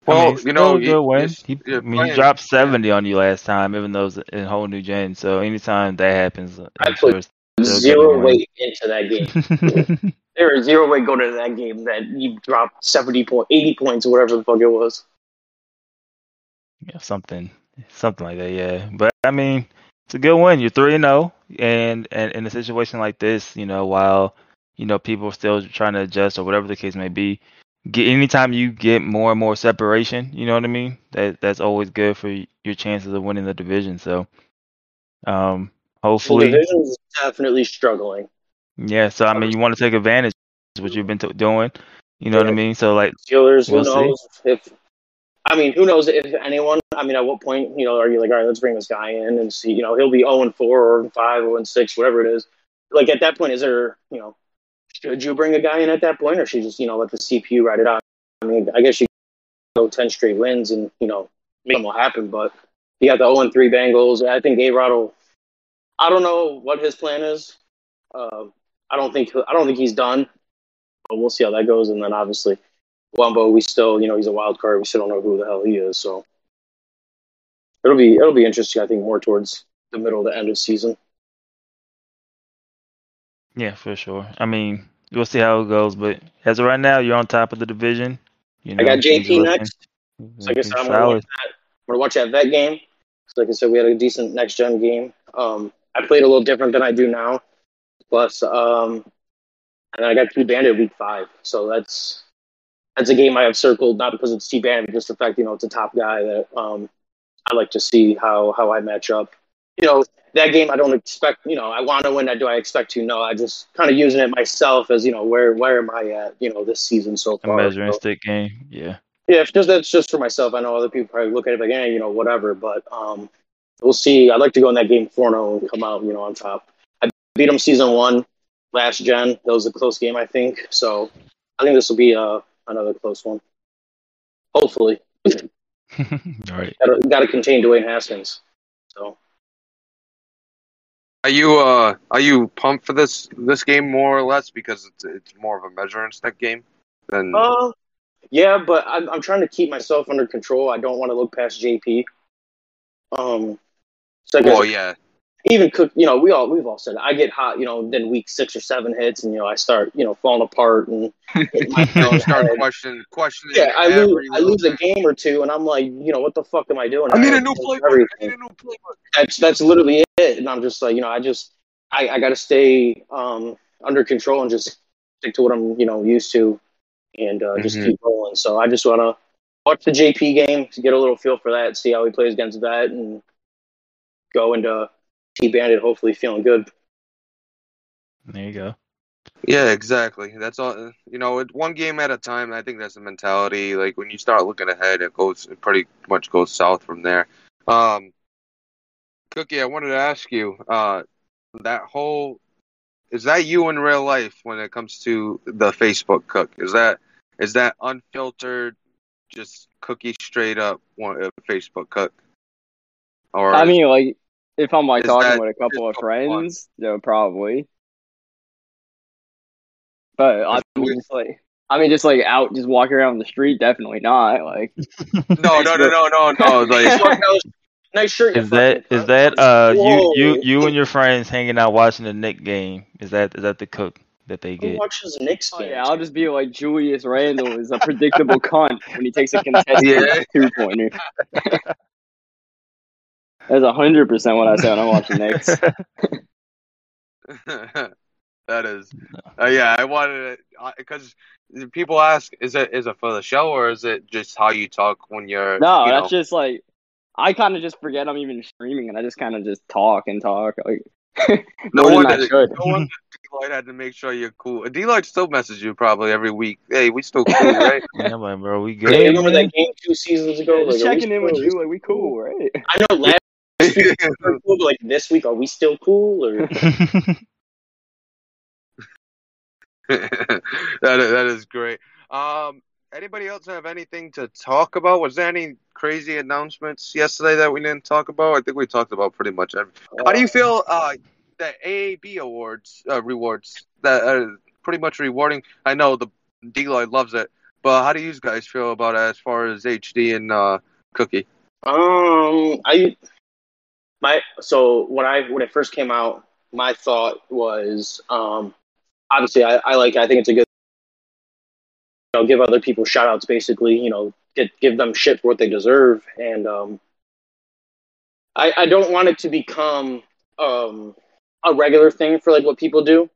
Well,
I mean,
you know,
still a good win.
you-
He,
you're
I mean, he dropped seventy on you last time, even though it was a whole new gen. So anytime that happens, I'm
I
sure
put
it's
zero weight into that game. (laughs) there is zero weight going into that game that you dropped seventy point, eighty points, or whatever the fuck it was.
yeah, something, something like that. Yeah, but I mean, it's a good win. You're three and zero, and and in a situation like this, you know, while you know people are still trying to adjust or whatever the case may be, get anytime you get more and more separation, you know what I mean. That that's always good for your chances of winning the division. So, um,
The
hopefully,
division is definitely struggling.
yeah. So I mean, you want to take advantage of what you've been t- doing. You know what I mean? So like,
Steelers, who
We'll see.
knows if I mean, who knows if anyone? I mean, at what point, you know, are you like, all right, let's bring this guy in and see, you know, he'll be 0 and 4 or 5 or 6, whatever it is. Like at that point, is there, you know, should you bring a guy in at that point or should you just, you know, let the CPU ride it out? I mean, I guess you go 10 straight wins and, you know, something will happen, but you got the 0 and 3 Bengals. I think A Rod will, I don't know what his plan is. Uh, I don't think, I don't think he's done, but we'll see how that goes. And then obviously, Wumbo, we still, you know, he's a wild card. We still don't know who the hell he is. So it'll be it'll be interesting. I think more towards the middle to end of season.
Yeah, for sure. I mean, we'll see how it goes, but as of right now, you're on top of the division. You
I got JP next. So I guess I'm gonna watch that. I'm gonna watch that vet game. So like I said, we had a decent next gen game. Um, I played a little different than I do now. Plus, um, and I got T Bandit week five. So that's that's a game I have circled not because it's T Bandit, but just the fact you know it's a top guy that um, I like to see how how I match up. You know, that game I don't expect. You know, I want to win. That do I expect to? No, I just kind of using it myself as you know where where am I at? You know, this season so
A
far.
measuring
So-
stick game. Yeah.
yeah, if just that's just for myself. I know other people probably look at it like, eh, you know, whatever. But um, we'll see. I'd like to go in that game 4-0 and come out, you know, on top. I beat them season one, last gen. That was a close game, I think. So I think this will be uh, another close one. Hopefully, (laughs)
All right.
gotta, gotta contain Dwayne Haskins. So
Are you uh are you pumped for this this game more or less because it's it's more of a measuring stick game than
Uh, yeah, but I'm, I'm trying to keep myself under control. I don't want to look past JP. Um, so
well yeah
even cook, you know, we all we've all said it. I get hot, you know, then week six or seven hits, and you know, I start, you know, falling apart and hitting
you
own
start questioning questioning
Yeah, I lose, I
little
lose a game or two, and I'm like, you know, what the fuck am I doing?
I need a new
to
playbook.
change
I need a new playbook.
That's that's literally it, and I'm just like, you know, I just I, I got to stay um, under control and just stick to what I'm, you know, used to, and uh, just
Mhm.
keep rolling. So I just want to watch the JP game to get a little feel for that, see how he plays against that, and go into T Bandit hopefully feeling good.
There you go.
Yeah, exactly. That's all. You know, one game at a time. I think that's the mentality. Like when you start looking ahead, it goes it pretty much goes south from there. Um, Cookie, I wanted to ask you. Uh, that whole is that you in real life when it comes to the Facebook cook? Is that is that unfiltered, just cookie straight up one uh, Facebook cook? Or
I mean, like, if I'm like
Is
talking
that
with a couple of
just for fun?
friends, no, probably. But I mean, just like, I mean, just like out, just walking around the street, definitely not. Like, (laughs)
no, no, no, no, no, no. (laughs) Like
nice shirt.
Is that
fucking
that uh you
Whoa.
you you and your friends hanging out watching the Knick game? Is that is that the cook that they
Who
get?
watches Knicks
oh
games?
yeah, I'll just be like Julius Randle is a predictable (laughs) cunt when he takes a contested
Yeah.
two pointer. That's hundred percent what I say when I'm watching Knicks. (laughs) (laughs)
that is, uh, yeah. I wanted it because people ask, is it is it for the show or is it just how you talk when you're?
No,
you
that's
know,
just like I kind of just forget I'm even streaming, and I just kind of just talk and talk. Like, (laughs)
no one.
I should.
No one. Deloitte had to make sure you're cool. Deloitte still messages you probably every week. Hey, we still cool, right?
Yeah, I'm bro, we good.
Yeah, you remember
man?
that game two seasons ago?
just
Like, are we
checking in with you, like we cool, right?
I know last week we were (laughs) cool, like this week, are we still cool? Or (laughs) (laughs)
that is, that is great. Um, anybody else have anything to talk about? Was there any crazy announcements yesterday that we didn't talk about? I think we talked about pretty much every. How do you feel? Uh, the AAB awards uh, rewards that are pretty much rewarding. I know the Deloitte loves it, but how do you guys feel about it as far as HD and uh, Cookie?
Um, I my so when I when it first came out, my thought was um obviously I, I like I think it's a good you know give other people shout outs basically you know get give them shit for what they deserve and um I I don't want it to become um a regular thing for like what people do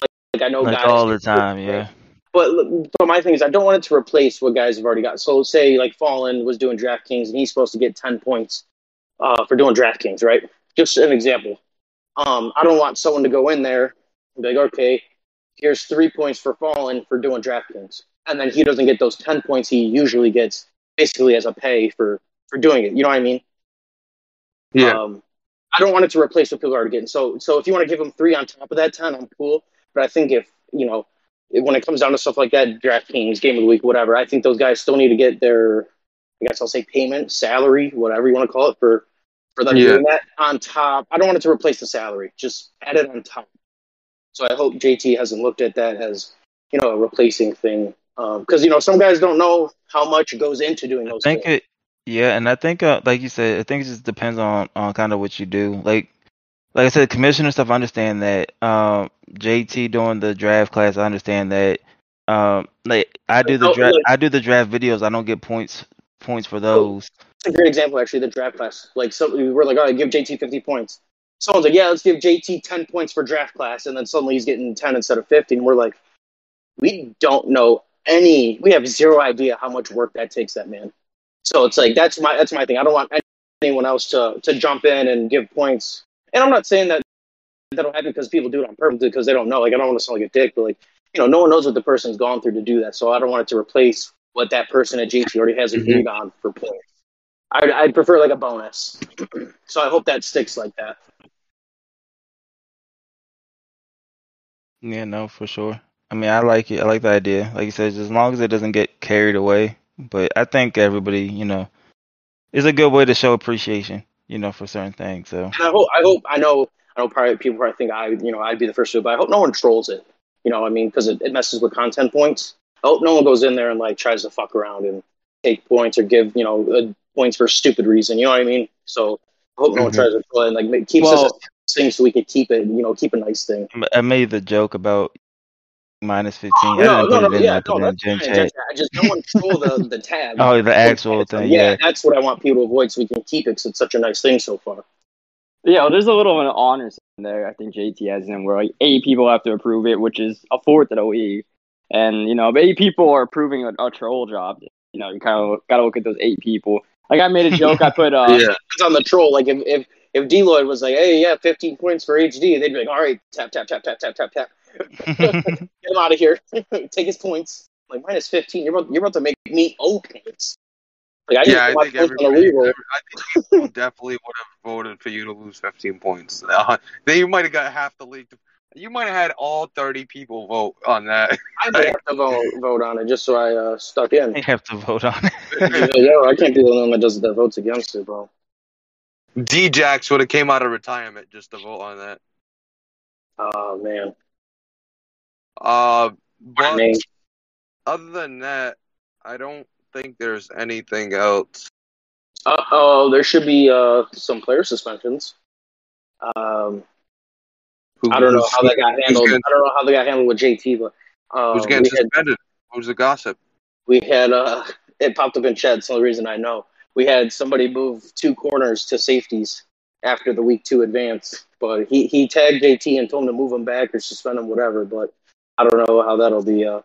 like, like I know
like
guys
all the time, yeah.
but but my thing is, I don't want it to replace what guys have already got. So say like Fallen was doing DraftKings and he's supposed to get ten points uh, for doing DraftKings, right? Just an example. Um, I don't want someone to go in there and be like, okay, here's three points for Fallen for doing DraftKings, and then he doesn't get those ten points he usually gets, basically as a pay for for doing it. You know what I mean? Um, I don't want it to replace what people are getting. So, so if you want to give them three on top of that ten, I'm cool. But I think if you know, when it comes down to stuff like that, DraftKings, Game of the Week, whatever, I think those guys still need to get their, I guess I'll say payment, salary, whatever you want to call it, for for them
Yeah.
doing that on top. I don't want it to replace the salary. Just add it on top. So I hope JT hasn't looked at that as you know a replacing thing, because you know some guys don't know how much goes into doing
I
those
think
things.
it, yeah, and I think, uh, like you said, I think it just depends on on kind of what you do. Like, like I said, commissioner stuff. I understand that. Um, JT doing the draft class, I understand that. Um, like I do the draft. I do the draft videos. I don't get points points for those.
It's a great example, actually, the draft class. Like, so we were like, all right, give JT 50 points. Someone's like, yeah, let's give JT 10 points for draft class. And then suddenly he's getting 10 instead of 50. And we're like, we don't know any, we have zero idea how much work that takes that man. So it's like, that's my, that's my thing. I don't want anyone else to, to jump in and give points and I'm not saying that that'll happen because people do it on purpose because they don't know. Like I don't want to sound like a dick, but like you know, no one knows what the person's gone through to do that. So I don't want it to replace what that person at JT already has agreed mm-hmm. on for points. I'd, I'd prefer like a bonus. (clears throat) so I hope that sticks like that.
Yeah, no, for sure. I mean, I like it. I like the idea. Like you said, as long as it doesn't get carried away. But I think everybody, you know, is a good way to show appreciation, you know, for certain things. So
And I hope, I hope, I know, I know. Probably people probably think I, you know, I'd be the first to, but I hope no one trolls it. You know, I mean, because it, it messes with content points. I hope no one goes in there and like tries to fuck around and take points or give, you know, uh, points for a stupid reason. You know what I mean? So I hope no one
Mhm.
tries to troll it and like make, keeps us
Well-
as thing so we can keep it, you know, keep a nice thing.
I made the joke about minus 15. I
no,
didn't
no,
put
no,
it in
yeah,
there 'cause
no, that's
gym
fine.
chat.
Just, I just no one troll the the tab. (laughs)
Oh, the actual thing,
Yeah,
yeah.
that's what I want people to avoid so we can keep it because it's such a nice thing so far.
Yeah, well, there's a little of an honor system there. I think JT has in where like eight people have to approve it, which is a fourth of the league. And you know, if eight people are approving a, a troll job, you know, you kind of got to look at those eight people. Like I made a joke, I put uh, (laughs)
yeah.
It's on the troll. Like if if if Deloitte was like, hey, yeah, 15 points for HD, they'd be like, all right, tap tap tap tap tap tap tap, (laughs) get him out of here, (laughs) take his points. Like minus 15, you're about you're about to make me owe points. Like I
Yeah, I think
points on a
everybody,
reroll.
I think people definitely would have voted for you to lose 15 points. Uh, then you might have got half the league. To, you might have had all 30 people vote on that. (laughs)
I might have to vote, vote on it just so I uh, stuck in.
you have to vote on it. (laughs)
Yo, I can't be the one that does that votes against it, bro.
D-Jax would have came out of retirement just to vote on that.
Oh man,
Uh,
my
but
name.
other than that, I don't think there's anything else.
Uh oh, there should be uh, some player suspensions. Um,
Who-
I don't know how that got handled.
getting-
I don't know how they got handled with JT, but uh,
Who's getting
we had
suspended? Who's the gossip?
we had uh, (laughs) it popped up in chat. It's the only reason I know. We had somebody move two corners to safeties after the week two advance, but he he tagged JT and told him to move him back or suspend him, whatever. But I don't know how that'll be uh,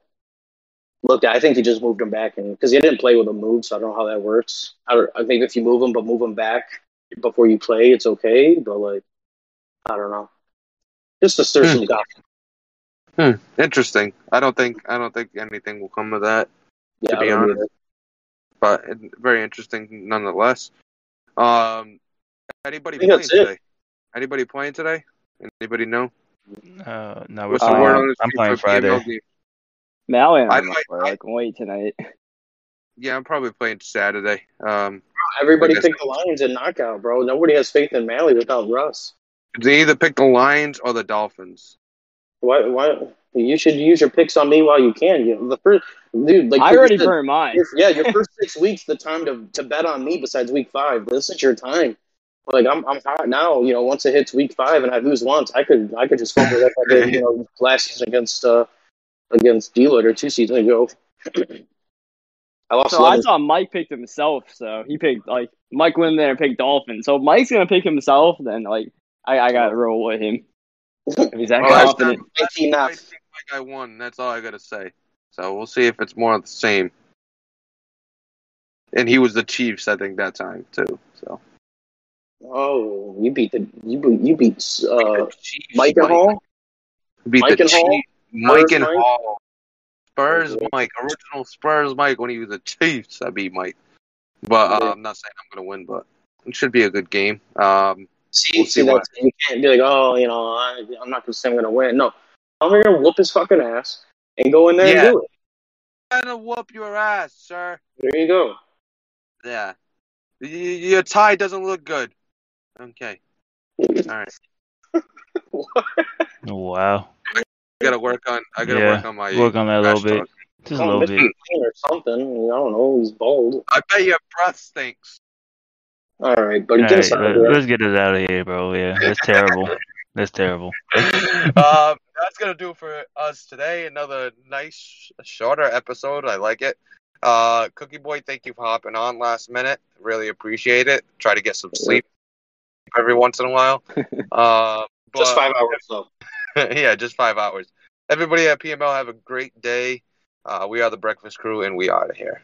looked at. I think he just moved him back, and because he didn't play with a move, so I don't know how that works. I, don't, I think if you move him, but move him back before you play, it's okay. But like, I don't know. Just to stir
Hmm.
some gossip.
Interesting. I don't think I don't think anything will come of that.
Yeah,
be
I don't
honest. but very interesting nonetheless. Um, anybody playing
that's it.
today? Anybody playing today? Anybody know?
Uh, no, we're
What's the word on the
I'm playing
for PML
Friday.
game?
Maui and
I
I
might-
are like late tonight.
Yeah, I'm probably playing Saturday. Um,
Everybody
I
picked the Lions in knockout, bro. Nobody has faith in Mally without Russ.
They either pick the Lions or the Dolphins.
Why? Why? You should use your picks on me while you can. You know, the first dude, like
I already
said,
burned mine.
your- yeah, your first six weeks, the time to, to bet on me. Besides week five, this is your time. Like I'm, I'm hot now. You know, once it hits week five and I lose once, I could, I could just fumble like I did, you know, (laughs) last season against, uh, against Deloitte or two seasons ago. (clears throat) I lost.
So I saw Mike picked himself, so he picked like Mike went in there and picked Dolphins. So if Mike's gonna pick himself, then like I, I gotta roll with him. If he's that
that's
confident.
Last
19
time I think like I won. That's all I gotta say. So we'll see if it's more of the same. And he was the Chiefs, I think, that time too. So
Oh, you beat the you beat you beat uh,
Chiefs,
Mike and Hall.
beat
Mike
the
and Hall?
Chiefs. Mike
Spurs
and
Mike?
Hall. Spurs
Okay.
Mike, original Spurs Mike when he was the Chiefs. I beat Mike, but uh, I'm not saying I'm gonna win, but it should be a good game. Um,
See,
We'll
see,
see what-
that's you can't be like, oh, you know, I, I'm not gonna say I'm gonna win. No, I'm gonna whoop his fucking ass and go in there
Yeah.
and do it.
I'm gonna whoop your ass, sir.
There you go.
Yeah, Y- your tie doesn't look good. Okay, all right. (laughs)
Wow.
I gotta work on. I gotta
Yeah,
work on my.
Work on that a little bit.
talk.
Just a little
Mr.
bit.
Clean or something. I don't know. He's bald.
I bet your breath stinks.
All right, buddy,
All
get
right,
us out of
let, us get us out of here, bro. Yeah, that's terrible. That's terrible. (laughs)
um, that's gonna do for us today. Another nice, shorter episode. I like it. Uh, Cookie Boy, thank you for hopping on last minute. Really appreciate it. Try to get some sleep every once in a while. (laughs) Uh,
Just five hours though. (laughs)
yeah, just five hours. Everybody at PML have a great day. Uh, we are the Breakfast Crew, and we are out of here.